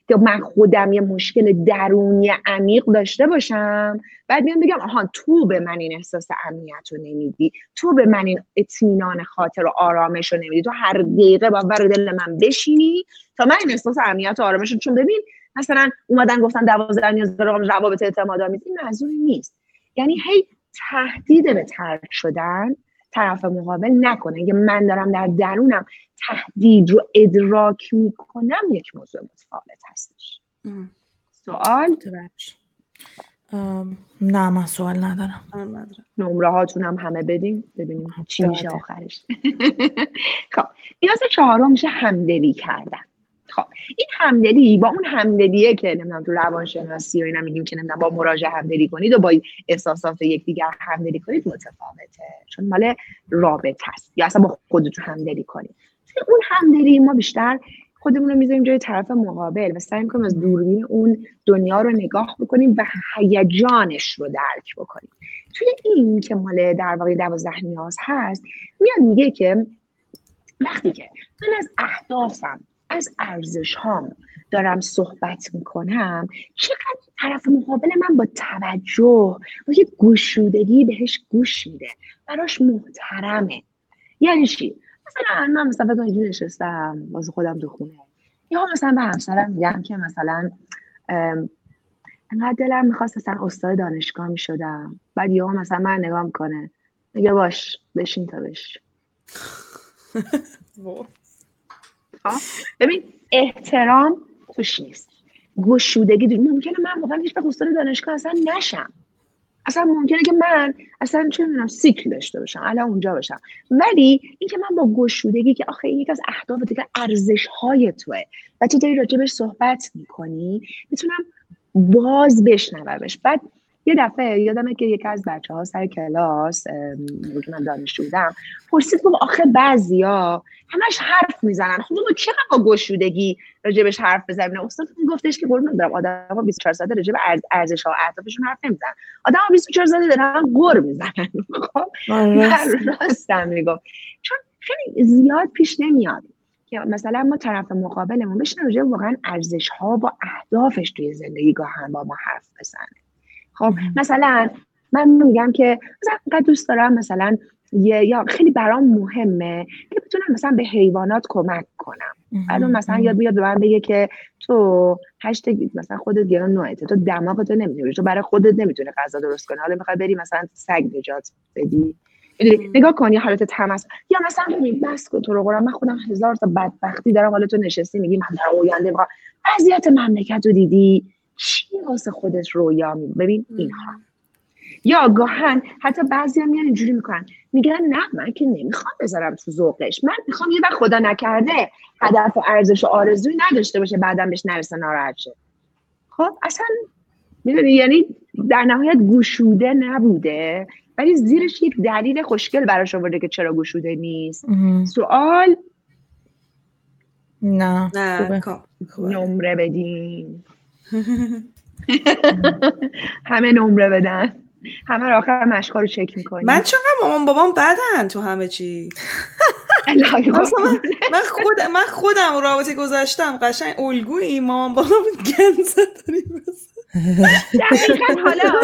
که من خودم یه مشکل درونی عمیق داشته باشم؟ بعد میام بگم آها تو به من این احساس امنیت رو نمیدی. تو به من این اطمینان خاطر و آرامش رو نمیدی. تو هر دقیقه باور دل من بشینی تا من این احساس امنیت و آرامش رو چون ببین مثلا اومدن گفتن دوازده نیاز روابط اعتماد آمیز. این نیست. یعنی هی تهدید به ترک شدن. طرف مقابل نکنه. اگه من دارم در درونم تهدید رو ادراک می‌کنم یک موضوع متفاوت هستش. سوال؟ نه من سوال ندارم. نمره هاتون هم همه بدیم ببینیم چی میشه آخرش. [LAUGHS] خب نیاز چهارم میشه همدلی کردن. خب این همدلی با اون همدلیه که نمی‌دونم تو روانشناسی و اینا میگیم که نمی‌دونم با مراجعه همدلی کنید و با احساسات یکدیگر همدلی کنید متفاوته. چون مال رابطه است. یا اصلا با خودتون همدلی کنید. اون همدلی ما بیشتر خودمون رو می‌ذاریم جای طرف مقابل و سعی می‌کنیم از دوربین اون دنیا رو نگاه بکنیم و هیجانش رو درک بکنیم. توی این که مال در واقع دوازده نیاز هست میاد میگه که وقتی که من از اهدافم از ارزش هام دارم صحبت می‌کنم چقدر طرف مقابل من با توجه با یه گوشودگی بهش گوش میده براش محترمه. یعنی چی؟ مثلا من مثلا فکر اینجوری نشستم واسه خودم تو خونه. یا مثلا به همسرم میگم که مثلا انقدر دلم می‌خواست مثلا استاد دانشگاه می‌شدم. بعد یهو مثلا من نگاه می‌کنه. میگه باش بشین تا بش [LAUGHS] ببین احترام توش نیست. گشودگی ممکنه من واقعا هیچ به استاد دانشگاه اصلا نشم. اصلا ممکنه که من اصلا چه می‌دونم سیکل داشته باشم الان اونجا باشم. ولی اینکه من با گشودگی که آخه یکی از اهداف که ارزش های توه و تو داری راجبش صحبت می‌کنی می‌تونم باز بشنومش. بعد یه دفعه یادمه که یکی از بچه ها سر کلاس که من دانشجو بودم پرسید گفت آخه بعضیا همش حرف می‌زنن. خب ما چقدر با گشودگی راجبش حرف بزنیم؟ استاد گفتش که قربون دارم آدم ها 24 ساعته راجب ارزش ها و اهدافشون حرف نمی‌زنن. آدم ها 24 ساعته دارن گر می‌زنن. [LAUGHS] خب؟ راستم می‌گفت. چون خیلی زیاد پیش نمیاد که مثلا ما طرف مقابلمون بشن راجع واقعا ارزش ها با اهدافش توی زندگی گاهن با ما حرف بزنه. خب مثلا من میگم که مثلا دوست دارم مثلا یه یا خیلی برام مهمه که بتونم مثلا به حیوانات کمک کنم. بعد مثلا یاد بیاد به من بگه که تو هشت مثلا خودت گران نوعته تو دماغ تو نمی‌تونی تو برای خودت نمی‌تونی غذا درست کنی. حالا می‌خوای بری مثلا سگ نجات بدی. نگاه کن یه حالت تمس یا مثلا ببین بس کن تو رو قرآن. من خودم هزار تا بدبختی دارم حالا تو نشستی میگی من در آینده می‌خوام. اذیت مملکت رو دیدی؟ چی واسه خودت رویا می ببین اینها. یا گاهن حتی بعضی هم میان اینجوری می‌کنن. میگن نه من که نمی‌خوام بذارم تو ذوقش. من می‌خوام یه وقت خدا نکرده هدف و ارزش و آرزوی نداشته باشه بعدم بهش نرسه ناراحت شه. خب اصلا می‌دونی یعنی در نهایت گوشوده نبوده ولی زیرش یک دلیل خوشگل براش آورده که چرا گوشوده نیست. سوال؟ نه نمره بدین. [LAUGHS] همه نمره بدن. همه رو آخر مشقا رو چک می‌کنی. من چقدر مامان بابام بدن تو همه چی [LAUGHS] من, خود من خودم رابطه گذاشتم قشنگ الگویی مامان بابام گنز داریم دقیقا [LAUGHS] حالا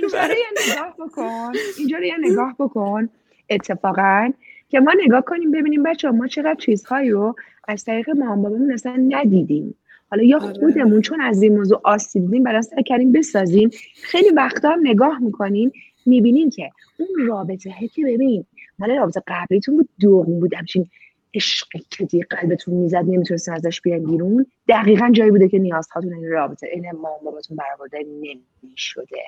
اینجا یه نگاه بکن. اینجا یه نگاه بکن. اتفاقا که ما نگاه کنیم ببینیم بچه ما چقدر چیزهایی رو از طریق مامان بابامون اصلا ندیدیم. حالا یا آره. خودمون چون از این موضوع آسیب دیدیم برای سعی کردیم بسازیم. خیلی وقتا هم نگاه می‌کنیم می‌بینین که اون رابطه که ببین مال رابطه قبلیتون بود دوغون بود همچین عشقی که دیگه قلبتون می‌زد نمی‌تونستین ازش بیان بیرون. دقیقا جایی بوده که نیازهاتون این رابطه این مام باباتون برآورده نمی‌شده.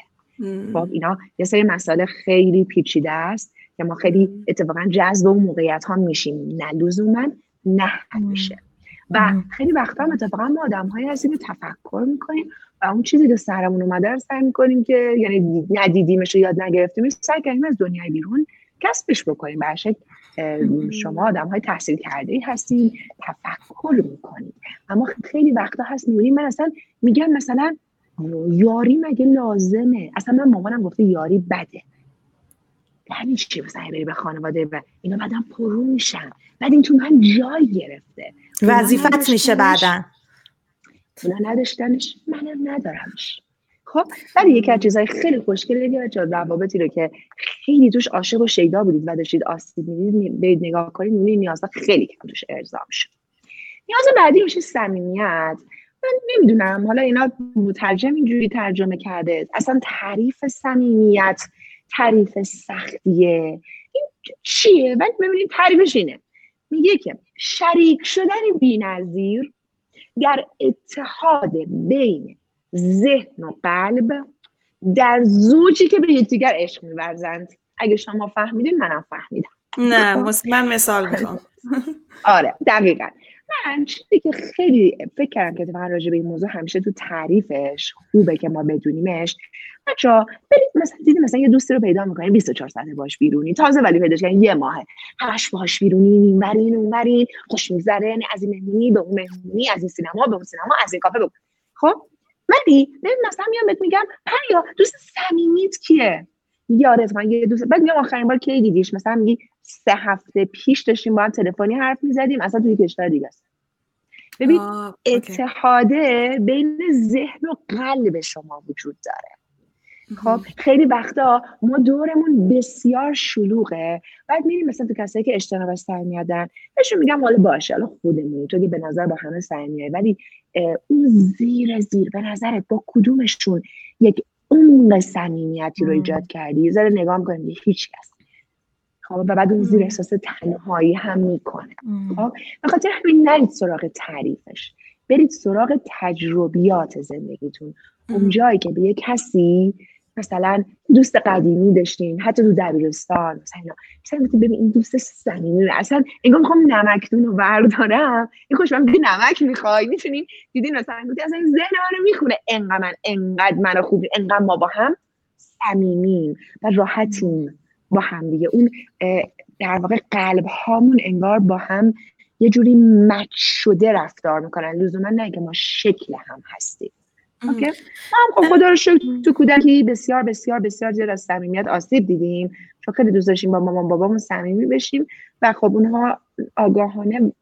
خب اینا یه سری مسئله خیلی پیچیده است که ما خیلی اتفاقا جذب اون موقعیت ها میشیم. نه لزوما نه همیشه. و خیلی وقتا هم اتفاقا ما آدم های هستیم که تفکر می‌کنیم و اون چیزی که سرمون اومده رو سعی می‌کنیم که یعنی ندیدیمش رو یاد نگرفتیم سعی کنیم از دنیای بیرون کسبش بکنیم. برشک شما آدم های تحصیل کرده ای هستین تفکر می‌کنید. اما خیلی وقتا هست می‌بینیم من اصلا میگم مثلا یاری مگه لازمه؟ اصلا من مامانم گفته یاری بده. چی مثلا بری به خانواده و اینا بعدم پرو میشن. بعد این تو من جای گرفته. وظیفت میشه بعدا. اونا نداشتنش. منم ندارمش. خب ولی یکی از چیزهای خیلی خوشگل یکی از روابطی رو که خیلی توش عاشق و شیدا بودید و داشتید آسیب می‌دید برید نگاه کنید می‌بینید نیازها خیلی کم توش ارضا شد نیاز بعدی میشه صمیمیت. من نمی‌دونم حالا اینا مترجم اینجوری ترجمه کرده. اصلا تعریف صمیمیت تعریف سختیه. این چیه؟ ولی ببینید تعریفش اینه. میگه که شریک شدن بینظیر در اتحاد بین ذهن و قلب در زوجی که به یکدیگر عشق میورزند. اگه شما فهمیدین منم فهمیدم. نه من مثال می‌خوام [LAUGHS] آره دقیقا. من چیزی که خیلی فکر کردم که من راجع به این موضوع همیشه تو تعریفش خوبه که ما بدونیمش. بچه برید مثلا دیدی مثلا یه دوستی رو پیدا می‌کنین 24 ساعته باش بیرونی. تازه ولی پیداش کردین یه ماهه. همش باش بیرونی اینورین اونورین خوش میگذره یعنی از این مهمونی به اون مهمونی از این سینما به اون سینما از این کافه به خب؟ ولی ببین مثلا میام بهت میگم پریا دوست صمیمیت کیه؟ یادت من یه دوست بعد میگم آخرین بار کی دیدیش؟ مثلا میگی سه هفته پیش داشتیم با هم تلفنی حرف می‌زدیم. اصلا توی کشور دیگه است. ببین اتحاده بین ذهن و قلب شما وجود داره. خب خیلی وقتا ما دورمون بسیار شلوغه. بعد میریم مثلا تو کسایی که اجتناب از صمیمیت دارن بهشون میگم حالا باشه حالا خودمونی تو که به نظر با همه صمیمیت ولی اون زیر زیر به نظرت با کدومشون یک عمق صمیمیتی رو ایجاد کردی؟ یه ذره نگاه می‌کنیم هیچ کس. خب و بعد اون زیر احساس تنهایی هم می‌کنه. خب به خاطر همین نرید سراغ تعریفش. برید سراغ تجربیات زندگیتون. اون جایی که به یه کسی مثلا دوست قدیمی داشتین حتی تو دبیرستان مثلا مثلا ببین این دوست صمیمی اصلا انگار می‌خوام نمکتون رو بردارم. این خوش من نمک می‌خوای؟ می‌تونین دیدین مثلا گفتی اصلا این ذهن منو می‌خونه. انقدر من انقدر منو خوب انقدر ما با هم صمیمیم و راحتیم. با هم دیگه. اون در واقع قلب هامون انگار با هم یه جوری مچ شده رفتار می‌کنن. لزوما نه که ما شکل هم هستیم. اوکی؟ هم خب خدا رو شکر تو کودکی بسیار بسیار بسیار زیاد از صمیمیت آسیب دیدیم. چون خیلی دوست داشتیم با مامان بابامون صمیمی بشیم و خب اونها آگاهانه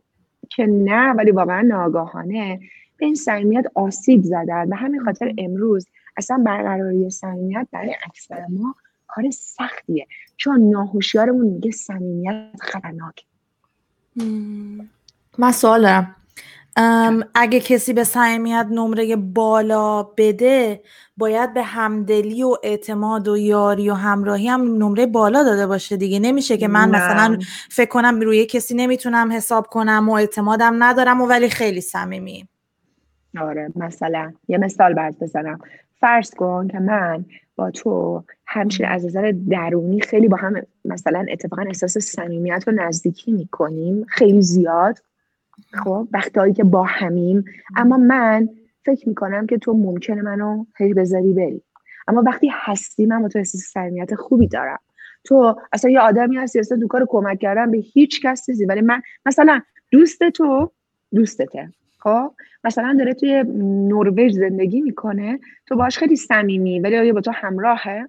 که نه ولی واقعا ناآگاهانه به این صمیمیت آسیب زدن. به همین خاطر امروز اصلا برقراری صمیمیت برای اکثر ما کار سختیه. چون ناهوشیارمون میگه صمیمیت خطرناک. من سوال دارم. اگه کسی به صمیمیت نمره بالا بده باید به همدلی و اعتماد و یاری و همراهی هم نمره بالا داده باشه دیگه. نمیشه که من نه. مثلا فکر کنم روی کسی نمی‌تونم حساب کنم و اعتمادم ندارم و ولی خیلی صمیمی آره مثلا یه مثال برات بزنم. فرض کن که من با تو همچنین از نظر درونی خیلی با هم مثلا اتفاقا احساس صمیمیت رو نزدیکی می‌کنیم. خیلی زیاد. خب وقتهایی که با همیم. اما من فکر می‌کنم که تو ممکنه منو هی بذاری بری. اما وقتی هستی من با تو احساس صمیمیت خوبی دارم. تو اصلا یه آدمی هستی اصلا تو کار کمک کردن به هیچ کس نیستی. ولی من مثلا دوست تو دوستته. خب مثلا داره توی نروژ زندگی می‌کنه تو باش خیلی صمیمی ولی آیا با تو همراهه؟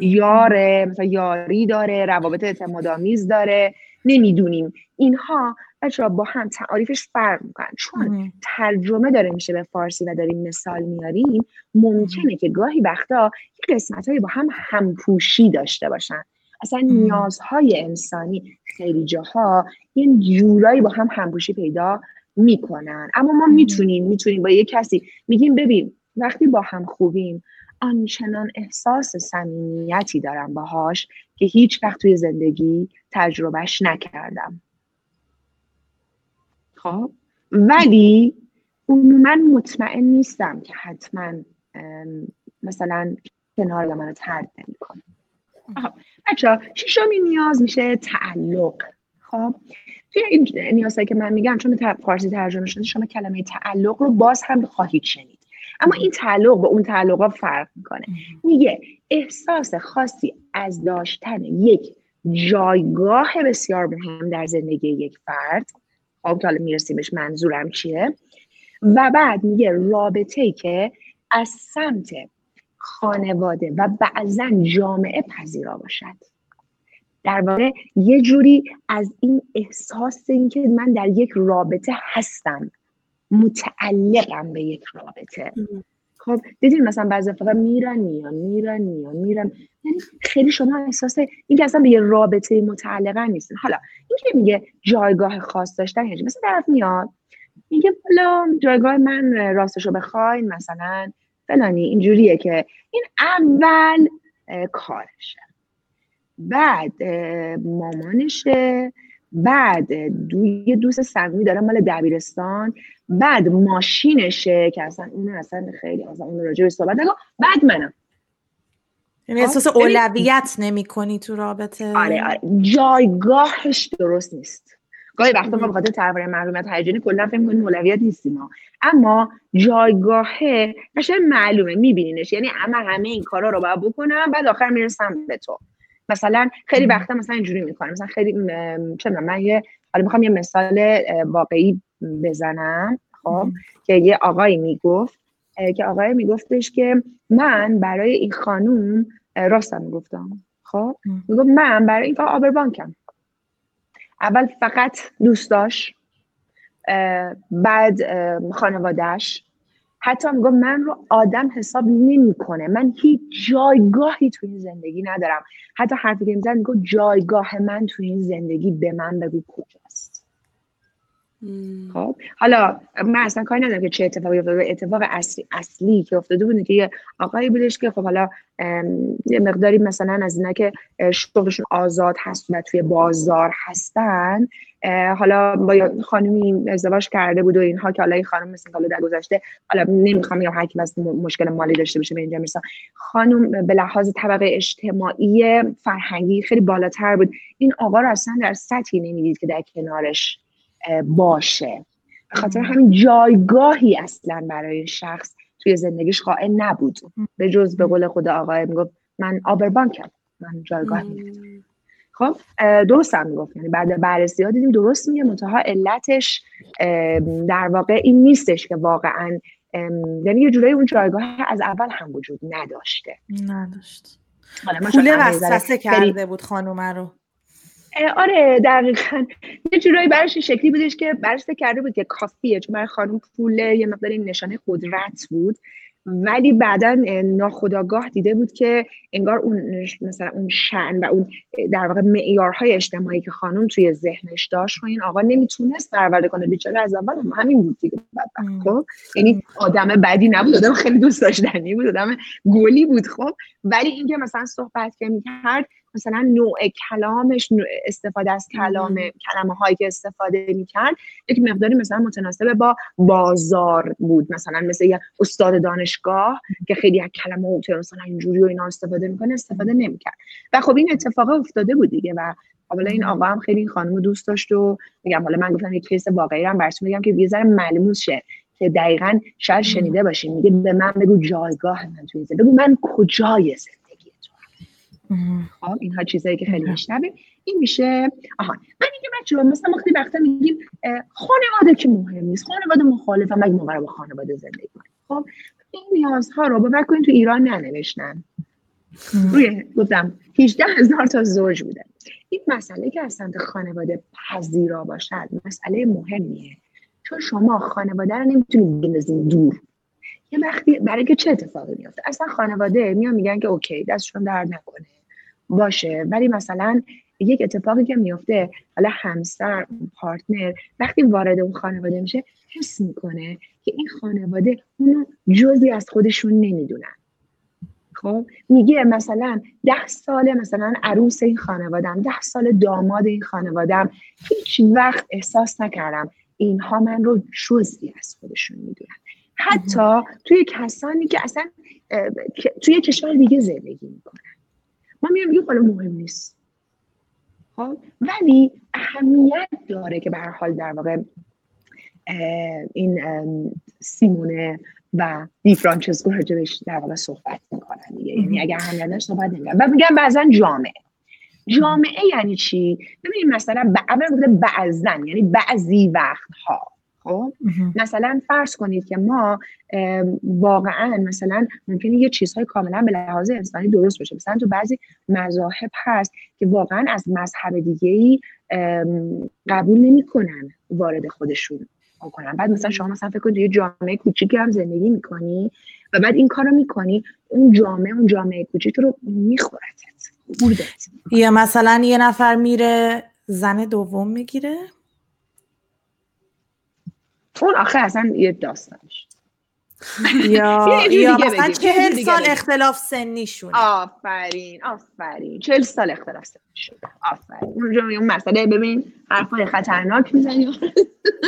یاره مثلا یاری داره روابط اعتمادآمیز داره نمی‌دونیم. اینها بچه با هم تعاریفش فرق می‌کنن. چون ترجمه داره میشه به فارسی و داریم مثال میاریم ممکنه که گاهی وقتا یه قسمت های با هم همپوشی داشته باشن. اصلا نیازهای انسانی خیلی جاها این جورایی با هم همپوشی پیدا می‌کنن. اما ما می‌تونیم می‌تونیم با یه کسی میگیم ببین وقتی با هم خوبیم آنچنان احساس صمیمیتی دارم باهاش که هیچ وقت توی زندگی تجربهش نکردم. خب. ولی من مطمئن نیستم که حتما مثلا کنار منو ترد نمی‌کنه. بچه ششمی نیاز میشه تعلق. خب. توی این نیازهایی که من میگم چون فارسی ترجمه شده شما کلمه تعلق رو باز هم خواهید شنید. اما این تعلق به اون تعلق ها فرق می‌کنه. میگه احساس خاصی از داشتن یک جایگاه بسیار مهم در زندگی یک فرد. خب که حالا میرسیمش منظورم چیه؟ و بعد میگه رابطه که از سمت خانواده و بعضا جامعه پذیرا باشد. در واقع یه جوری از این احساس اینکه من در یک رابطه هستم متعلقم به یک رابطه. خب دیدین مثلا بعضی فقط میرن میان میرن میان میرن. یعنی خیلی شما احساس اینکه اصلا به یه رابطه متعلقه نیستین. حالا اینکه میگه جایگاه خاص داشتن یعنی مثلا طرف میاد میگه حالا جایگاه من راستشو بخواین مثلا فلانی اینجوریه که این اول کارشه. بعد مامانشه بعد یه دوست صمیمی داره مال دبیرستان بعد ماشینشه که اصلا اون اصلا خیلی اصلا اون راجع به صحبت نگو بعد منم. یعنی احساس اولویت نمی کنی تو رابطه؟ آره آره. جایگاهش درست نیست. گاهی وقتا ما بخاطر ترور محرومیت هیجانی کلا فکر کنیم اولویت نیستیم ما. اما جایگاهه قشنگ معلومه میبینینش. یعنی همه همه این کارا رو باید بکنم بعد آخر می‌رسم به تو. مثلا خیلی وقتا مثلا اینجوری می‌کنه. مثلا خیلی چه من یه حالا می‌خوام یه مثال واقعی بزنم خب که یه آقایی می‌گفت که آقای میگفتش که من برای این خانوم راستم می‌گفتم خب می‌گفت من برای این آبر بانکم. اول فقط دوستاش بعد خانوادهش حتی میگم من رو آدم حساب نمی‌کنه. من هیچ جایگاهی تو این زندگی ندارم. حتی حرفی که میزن میگه جایگاه من تو این زندگی به من بگو کجاست. خب حالا من اصلا کاری ندارم که چه اتفاقی افتاده. اتفاق اصلی اصلی که افتاده بود که یه آقایی بودش که خب حالا یه مقداری مثلا از اینا که شغلشون آزاد هست و توی بازار هستن حالا با خانمی ازدواج کرده بود و اینها که حالا این خانم مثل حالا در گذشته حالا نمی‌خوام بگم هر کی مشکل مالی داشته باشه به اینجا می‌رسه. خانم به لحاظ طبقه اجتماعی فرهنگی خیلی بالاتر بود. این آقا رو اصلا در سطحی نمی‌دید که در کنارش باشه. به خاطر همین جایگاهی اصلا برای شخص توی زندگیش قائل نبود. به جز به قول خود آقای می‌گفت من آبربانکم من جایگاه خب درست هم می‌گفت. یعنی بعد بررسی ها دیدیم درست میگه. منتها علتش در واقع این نیستش که واقعا یعنی یه جورایی اون جایگاه از اول هم وجود نداشته. نداشت. پول وسوسه کرده بود خانومه رو. آره دقیقا. یه جورایی برش شکلی بودش که برش کرده بود که کافیه چون برای خانم پول یه مقدار نشانه قدرت بود. ولی بعدا ناخداگاه دیده بود که انگار اون مثلا اون شعن و اون در واقع معیارهای اجتماعی که خانم توی ذهنش داشت و این آقا نمی‌تونست پرورده کنه. بیچاره از اول همین بود دیگه. خب یعنی آدم بدی نبود آدم خیلی دوست داشتنی بود آدم گلی بود خب. ولی اینکه مثلا صحبت که می‌کرد مثلا نوع کلامش نوع استفاده از کلام کلمه هایی که استفاده می‌کرد یک مقداری مثلا متناسب با بازار بود. مثلا مثل یه استاد دانشگاه که خیلی از کلمه مثلا اینجوری و اینا استفاده می‌کنه استفاده نمی‌کرد. و خب این اتفاق افتاده بود دیگه و حالا این آقا هم خیلی این خانم دوست داشت و میگم حالا من گفتم یه کیس واقعی هم براتون میگم که یه ذره ملموس شه که دقیقا شاید شنیده باشین میگه به من بگو جایگاه من توی بگو من کجای خب اینها چیزایی که خیلی میشنوه این میشه آها. من میگم بچه مثلا وقتی وقتا میگیم خانواده که مهم نیست. خانواده مخالفه مگه ما با خانواده زندگی کنیم؟ خب این نیازها رو باور کنید تو ایران ننوشتن. روی گفتم 18 هزار تا زوج بوده. این مسئله که از سمت خانواده پذیرا باشد مسئله مهمیه. چون شما خانواده رو نمی‌تونید بندازین دور. یه وقتی برای که چه اتفاقی میفته اصلا خانواده میان میگن که اوکی دستشون درد نکنه. باشه. ولی مثلا یک اتفاقی که میفته حالا همسر پارتنر وقتی وارد اون خانواده میشه حس می‌کنه که این خانواده اونو جزی از خودشون نمی‌دونن. خب؟ میگه مثلا ده سال مثلا عروس این خانوادم ده سال داماد این خانوادم هیچ وقت احساس نکردم اینها من رو جزئی از خودشون می‌دونن. حتی توی کسانی که اصلا توی کشور دیگه زندگی می‌کنن. ما میگم میگیم حالا مهم نیست. خب؟ ولی اهمیت داره که به هر حال در واقع این سیمونه و دی فرانچسکو راجبش در واقع صحبت می‌کنن دیگه. یعنی اگر اهمیت صحبت نمی‌کنن. و میگن بعضا جامعه. جامعه یعنی چی؟ ببینید مثلا اول گفته بعضن یعنی بعضی وقتها. خب؟ مثلا فرض کنید که ما واقعا مثلا ممکنه یه چیزهای کاملا به لحاظ انسانی درست باشه. مثلا تو بعضی مذاهب هست که واقعا از مذهب دیگه ای قبول نمی‌کنن وارد خودشون کنن بعد مثلا شما مثلا فکر کنید یه جامعه کوچیکی هم زندگی می‌کنی و بعد این کارو می‌کنی اون جامعه اون جامعه کوچیک رو میخورتت یا مثلا یه نفر میره زن دوم می‌گیره. اون آخه اصلا یه داستانش. یا [LAUGHS] یا مثلا چهل سال اختلاف سنیشون آفرین آفرین. چهل سال اختلاف سنیشون آفرین. اونجا اون مسئله ببین حرفای خطرناک می‌زنی. [LAUGHS]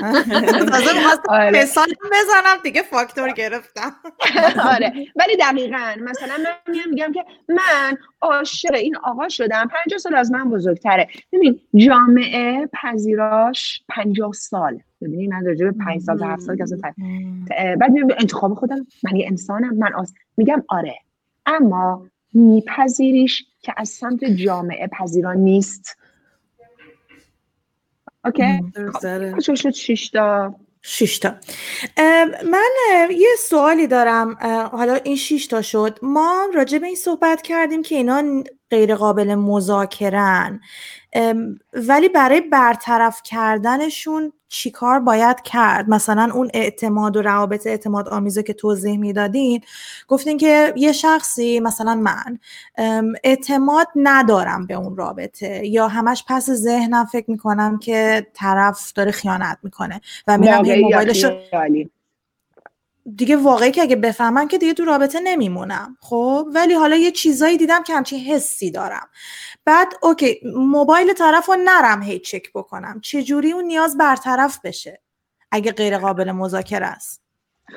[LAUGHS] آره. سال بزنم دیگه فاکتور گرفتم. [LAUGHS] آره. ولی دقیقا مثلا من میگم که من عاشق این آقا شدم. پنجاه سال از من بزرگتره. ببین جامعه پذیراش پنجاه سال. ببینید من راجع به 5 سال تا 7 سال که بعد میگم انتخاب خودم. من یه انسانم. من آس... میگم آره. اما میپذیریش که از سمت جامعه پذیران نیست. اوکی خب شد 6 تا شیشتا من یه سوالی دارم. حالا این شیشتا شد. ما راجع به این صحبت کردیم که اینا غیر قابل مذاکرن ولی برای برطرف کردنشون چیکار باید کرد؟ مثلا اون اعتماد و روابط اعتماد آمیزه که توضیح می‌دادین گفتین که یه شخصی مثلا من اعتماد ندارم به اون رابطه یا همش پس ذهنم فکر می‌کنم که طرف داره خیانت می‌کنه و میرم موبایلش دیگه واقعی که اگه بفهمم که دیگه تو رابطه نمیمونم خب؟ ولی حالا یه چیزایی دیدم که همچین حسی دارم. بعد اوکی موبایل طرف رو نرم هی چک بکنم. چجوری اون نیاز برطرف بشه؟ اگه غیر قابل مذاکره است.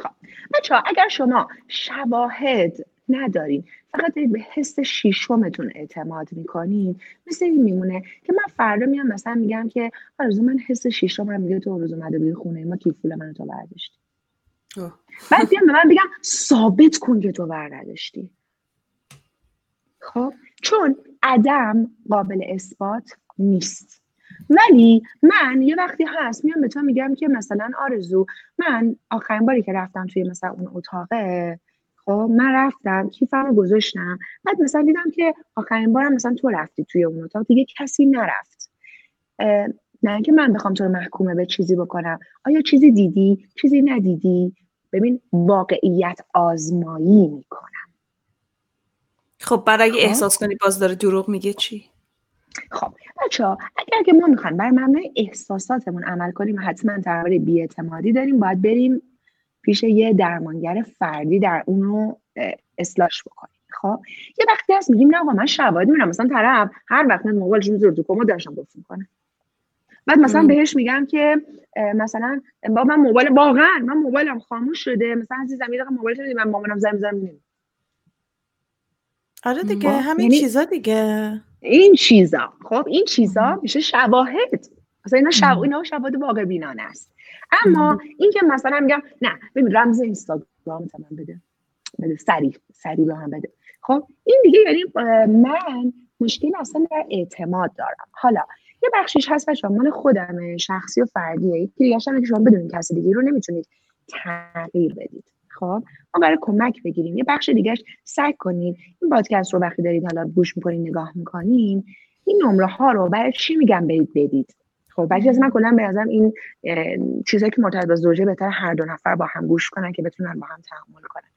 خب بچه اگر شما شواهد ندارین فقط به حس شیشمتون اعتماد می‌کنین مثل این میمونه که من فردا میام مثلا میگم که آرزو من حس شیشم میگه تو روز اومده بودی خونه ما کیفول من تو برداشتی. بعد بیام به من بگم ثابت کن که تو برداشتی خب؟ چون عدم قابل اثبات نیست. ولی من یه وقتی هست میام به تو میگم که مثلا آرزو من آخرین باری که رفتم توی مثلا اون اتاقه خب؟ من رفتم کیفمو گذاشتم. بعد مثلا دیدم که آخرین بارم مثلا تو رفتی توی اون اتاق دیگه کسی نرفت. نه که من بخوام تو رو محکومه به چیزی بکنم. آیا چیزی دیدی؟ چیزی ندیدی؟ ببین واقعیت آزمایی می‌کنم. خب برای خب. احساس کنی باز داره دروغ میگه چی؟ خب بچه ها اگر که ما می‌خوایم بر مبنای احساساتمون عمل کنیم حتما درباره بیاعتمادی داریم باید بریم پیش یه درمانگر فردی در اونو اصلاش بکنیم. خب؟ یه وقتی هست میگیم نه آقا من شواهد میرم مثلا طرف هر وقت من موبایلش می‌ذاره تو کمد داشتم گفت می‌کنه بعد مثلا ام. بهش میگم که مثلا با من موبایل واقعا من موبایلم خاموش شده. مثلا عزیزم یه دقیقه موبایل من مامانم زنگ می‌زنم آره دیگه همین یعنی چیزا دیگه. این چیزا. خب این چیزا میشه شواهد. مثلا اینا شب... اینا شواهد واقع بینانه است. اما اینکه مثلا میگم نه ببین رمز اینستاگرام مثلا بده. بده سریع سریع به هم بده. خب این دیگه یعنی من مشکل اصلا در اعتماد دارم. حالا یه بخشیش هست بچه‌ها مال خودمه شخصی و فردیه. یکی که شما بدون کسی دیگه رو نمی‌تونید تغییر بدید. خب؟ ما برای کمک بگیریم. یه بخش دیگهش سعی کنید این پادکست رو وقتی دارید حالا گوش می‌کنین نگاه می‌کنین این نمره ها رو برای چی میگم برید بدید؟ خب بعضی از من کلا به نظرم این چیزایی که مرتبط با زوجه بهتر هر دو نفر با هم گوش کنن که بتونن با هم تحمل کنن.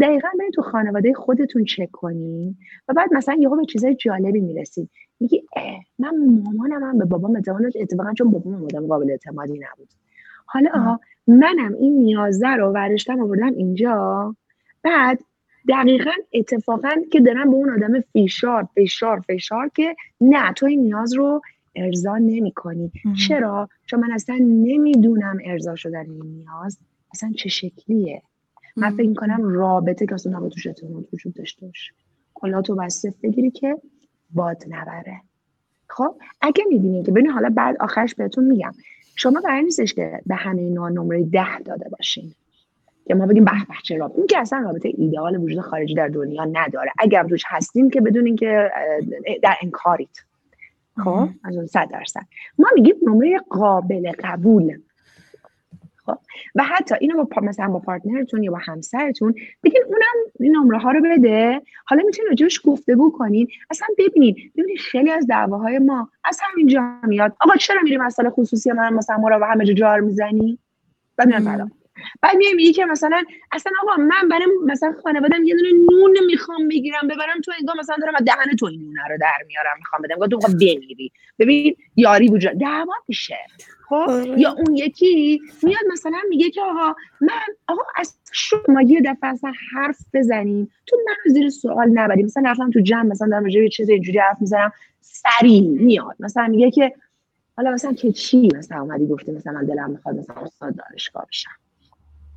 دقیقا برید تو خانواده خودتون چک کنین و بعد مثلا یهو به چیزای جالبی می‌رسید. میگی من مامانم هم به بابام اعتماد اتفاقا چون بابام آدم قابل اعتمادی نبود. حالا منم این نیازه رو ورشتم آوردم اینجا. بعد دقیقا اتفاقا که دارن به اون آدم فشار فشار فشار که نه تو این نیاز رو ارضا نمی کنی چرا؟ چون من اصلا نمی‌دونم ارضا شدن این نیاز اصلا چه شکلیه. من فکر کنم رابطه که اصلا نباید توش اعتماد وجود داشته باشه. کلا تو بسته بگیری که باد نبره. خب اگه می‌بینی که ببین حالا بعد آخرش بهتون میگم. شما برای نیستش که به همه اینا نمره ده داده باشین. که ما بگیم به به چه رابطه؟ این که اصلا رابطه ایدئال وجود خارجی در دنیا نداره. اگر توش هستیم که بدونین که در انکارید خب از اون صد درصد. ما میگیم نمره قابل قبول خب؟ و حتی اینو با مثلا با پارتنرتون یا با همسرتون بگین اونم این نمره ها رو بده. حالا می‌تونید راجبش گفتگو کنین. اصلا ببینید ببینید خیلی از دعواهای ما از همینجا میاد. آقا چرا میری مسئله خصوصی من مثلا مرا و همه جا جار می‌زنی؟ بعد بعد میای میگی که مثلا اصلا آقا من برای مثلا خانوادم یه دونه نون می‌خوام بگیرم ببرم تو انگار مثلا دارم از دهن تو این نونه رو در میارم می‌خوام بدم. تو بمیری. ببین یاری وجود دعوا میشه. خب؟ آره. یا اون یکی میاد مثلا میگه که آقا من آقا از شما یه دفعه اصلا حرف بزنیم. تو من زیر سوال نبریم مثلا رفتم تو جمع مثلا دارم یه چیز اینجوری حرف می‌زنم. سریع میاد. مثلا میگه که حالا مثلا که چی مثلا اومدی گفتی مثلا دلم می‌خواد مثلا استاد دانشگاه بشم.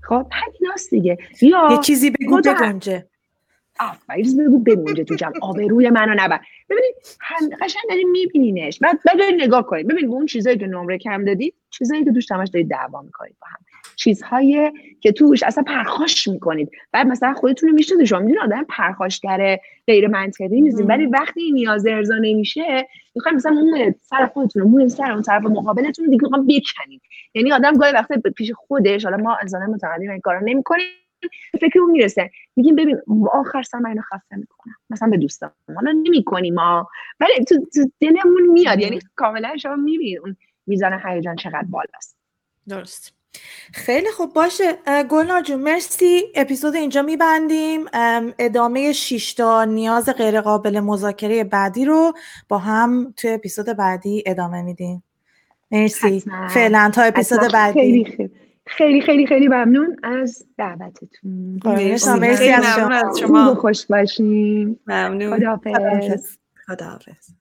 خب همیناست دیگه. یا یه چیزی بگو بگنجه. آفرین بگو بمونجه تو جمع. آبروی منو نبر. ببینید قشنگ داریم میبینینش. بعد بعد نگاه کنید. ببینید اون چیزایی که نمره کم دادید چیزایی که توش تماش دارید دعوا می‌کنید با هم. چیزهایی که توش اصلا پرخاش می‌کنید. بعد مثلا خودتون می‌شناسید. شما می‌دونید آدم پرخاشگر غیر منطقی نیستین ولی وقتی این نیاز ارضا نمیشه می‌خوایم مثلا اون سر خودتون رو سر اون طرف مقابلتون دیگه می‌خوام بکنید. یعنی آدم گاهی وقتا پیش خودش حالا ما انسان متقدم این کارا نمی‌کنیم فکر اون می‌رسه. میگیم ببین آخر سر من اینو خسته می‌کنم. مثلا به دوستان. حالا نمی‌کنیم ما. ولی تو, تو دلمون میاد. یعنی کاملا شما می‌بینید. اون میزان هیجان چقدر بالاست. درست. خیلی خوب. باشه. گلنار جون مرسی. اپیزود اینجا میبندیم. ادامه شیشتا نیاز غیر قابل مذاکره بعدی رو با هم توی اپیزود بعدی ادامه میدیم. مرسی. فعلا تا اپیزود بعدی. خیلی خیلی. خیلی خیلی خیلی ممنون از دعوتتون. مرسی از شما. خوش باشیم ممنون. خداحافظ. خداحافظ.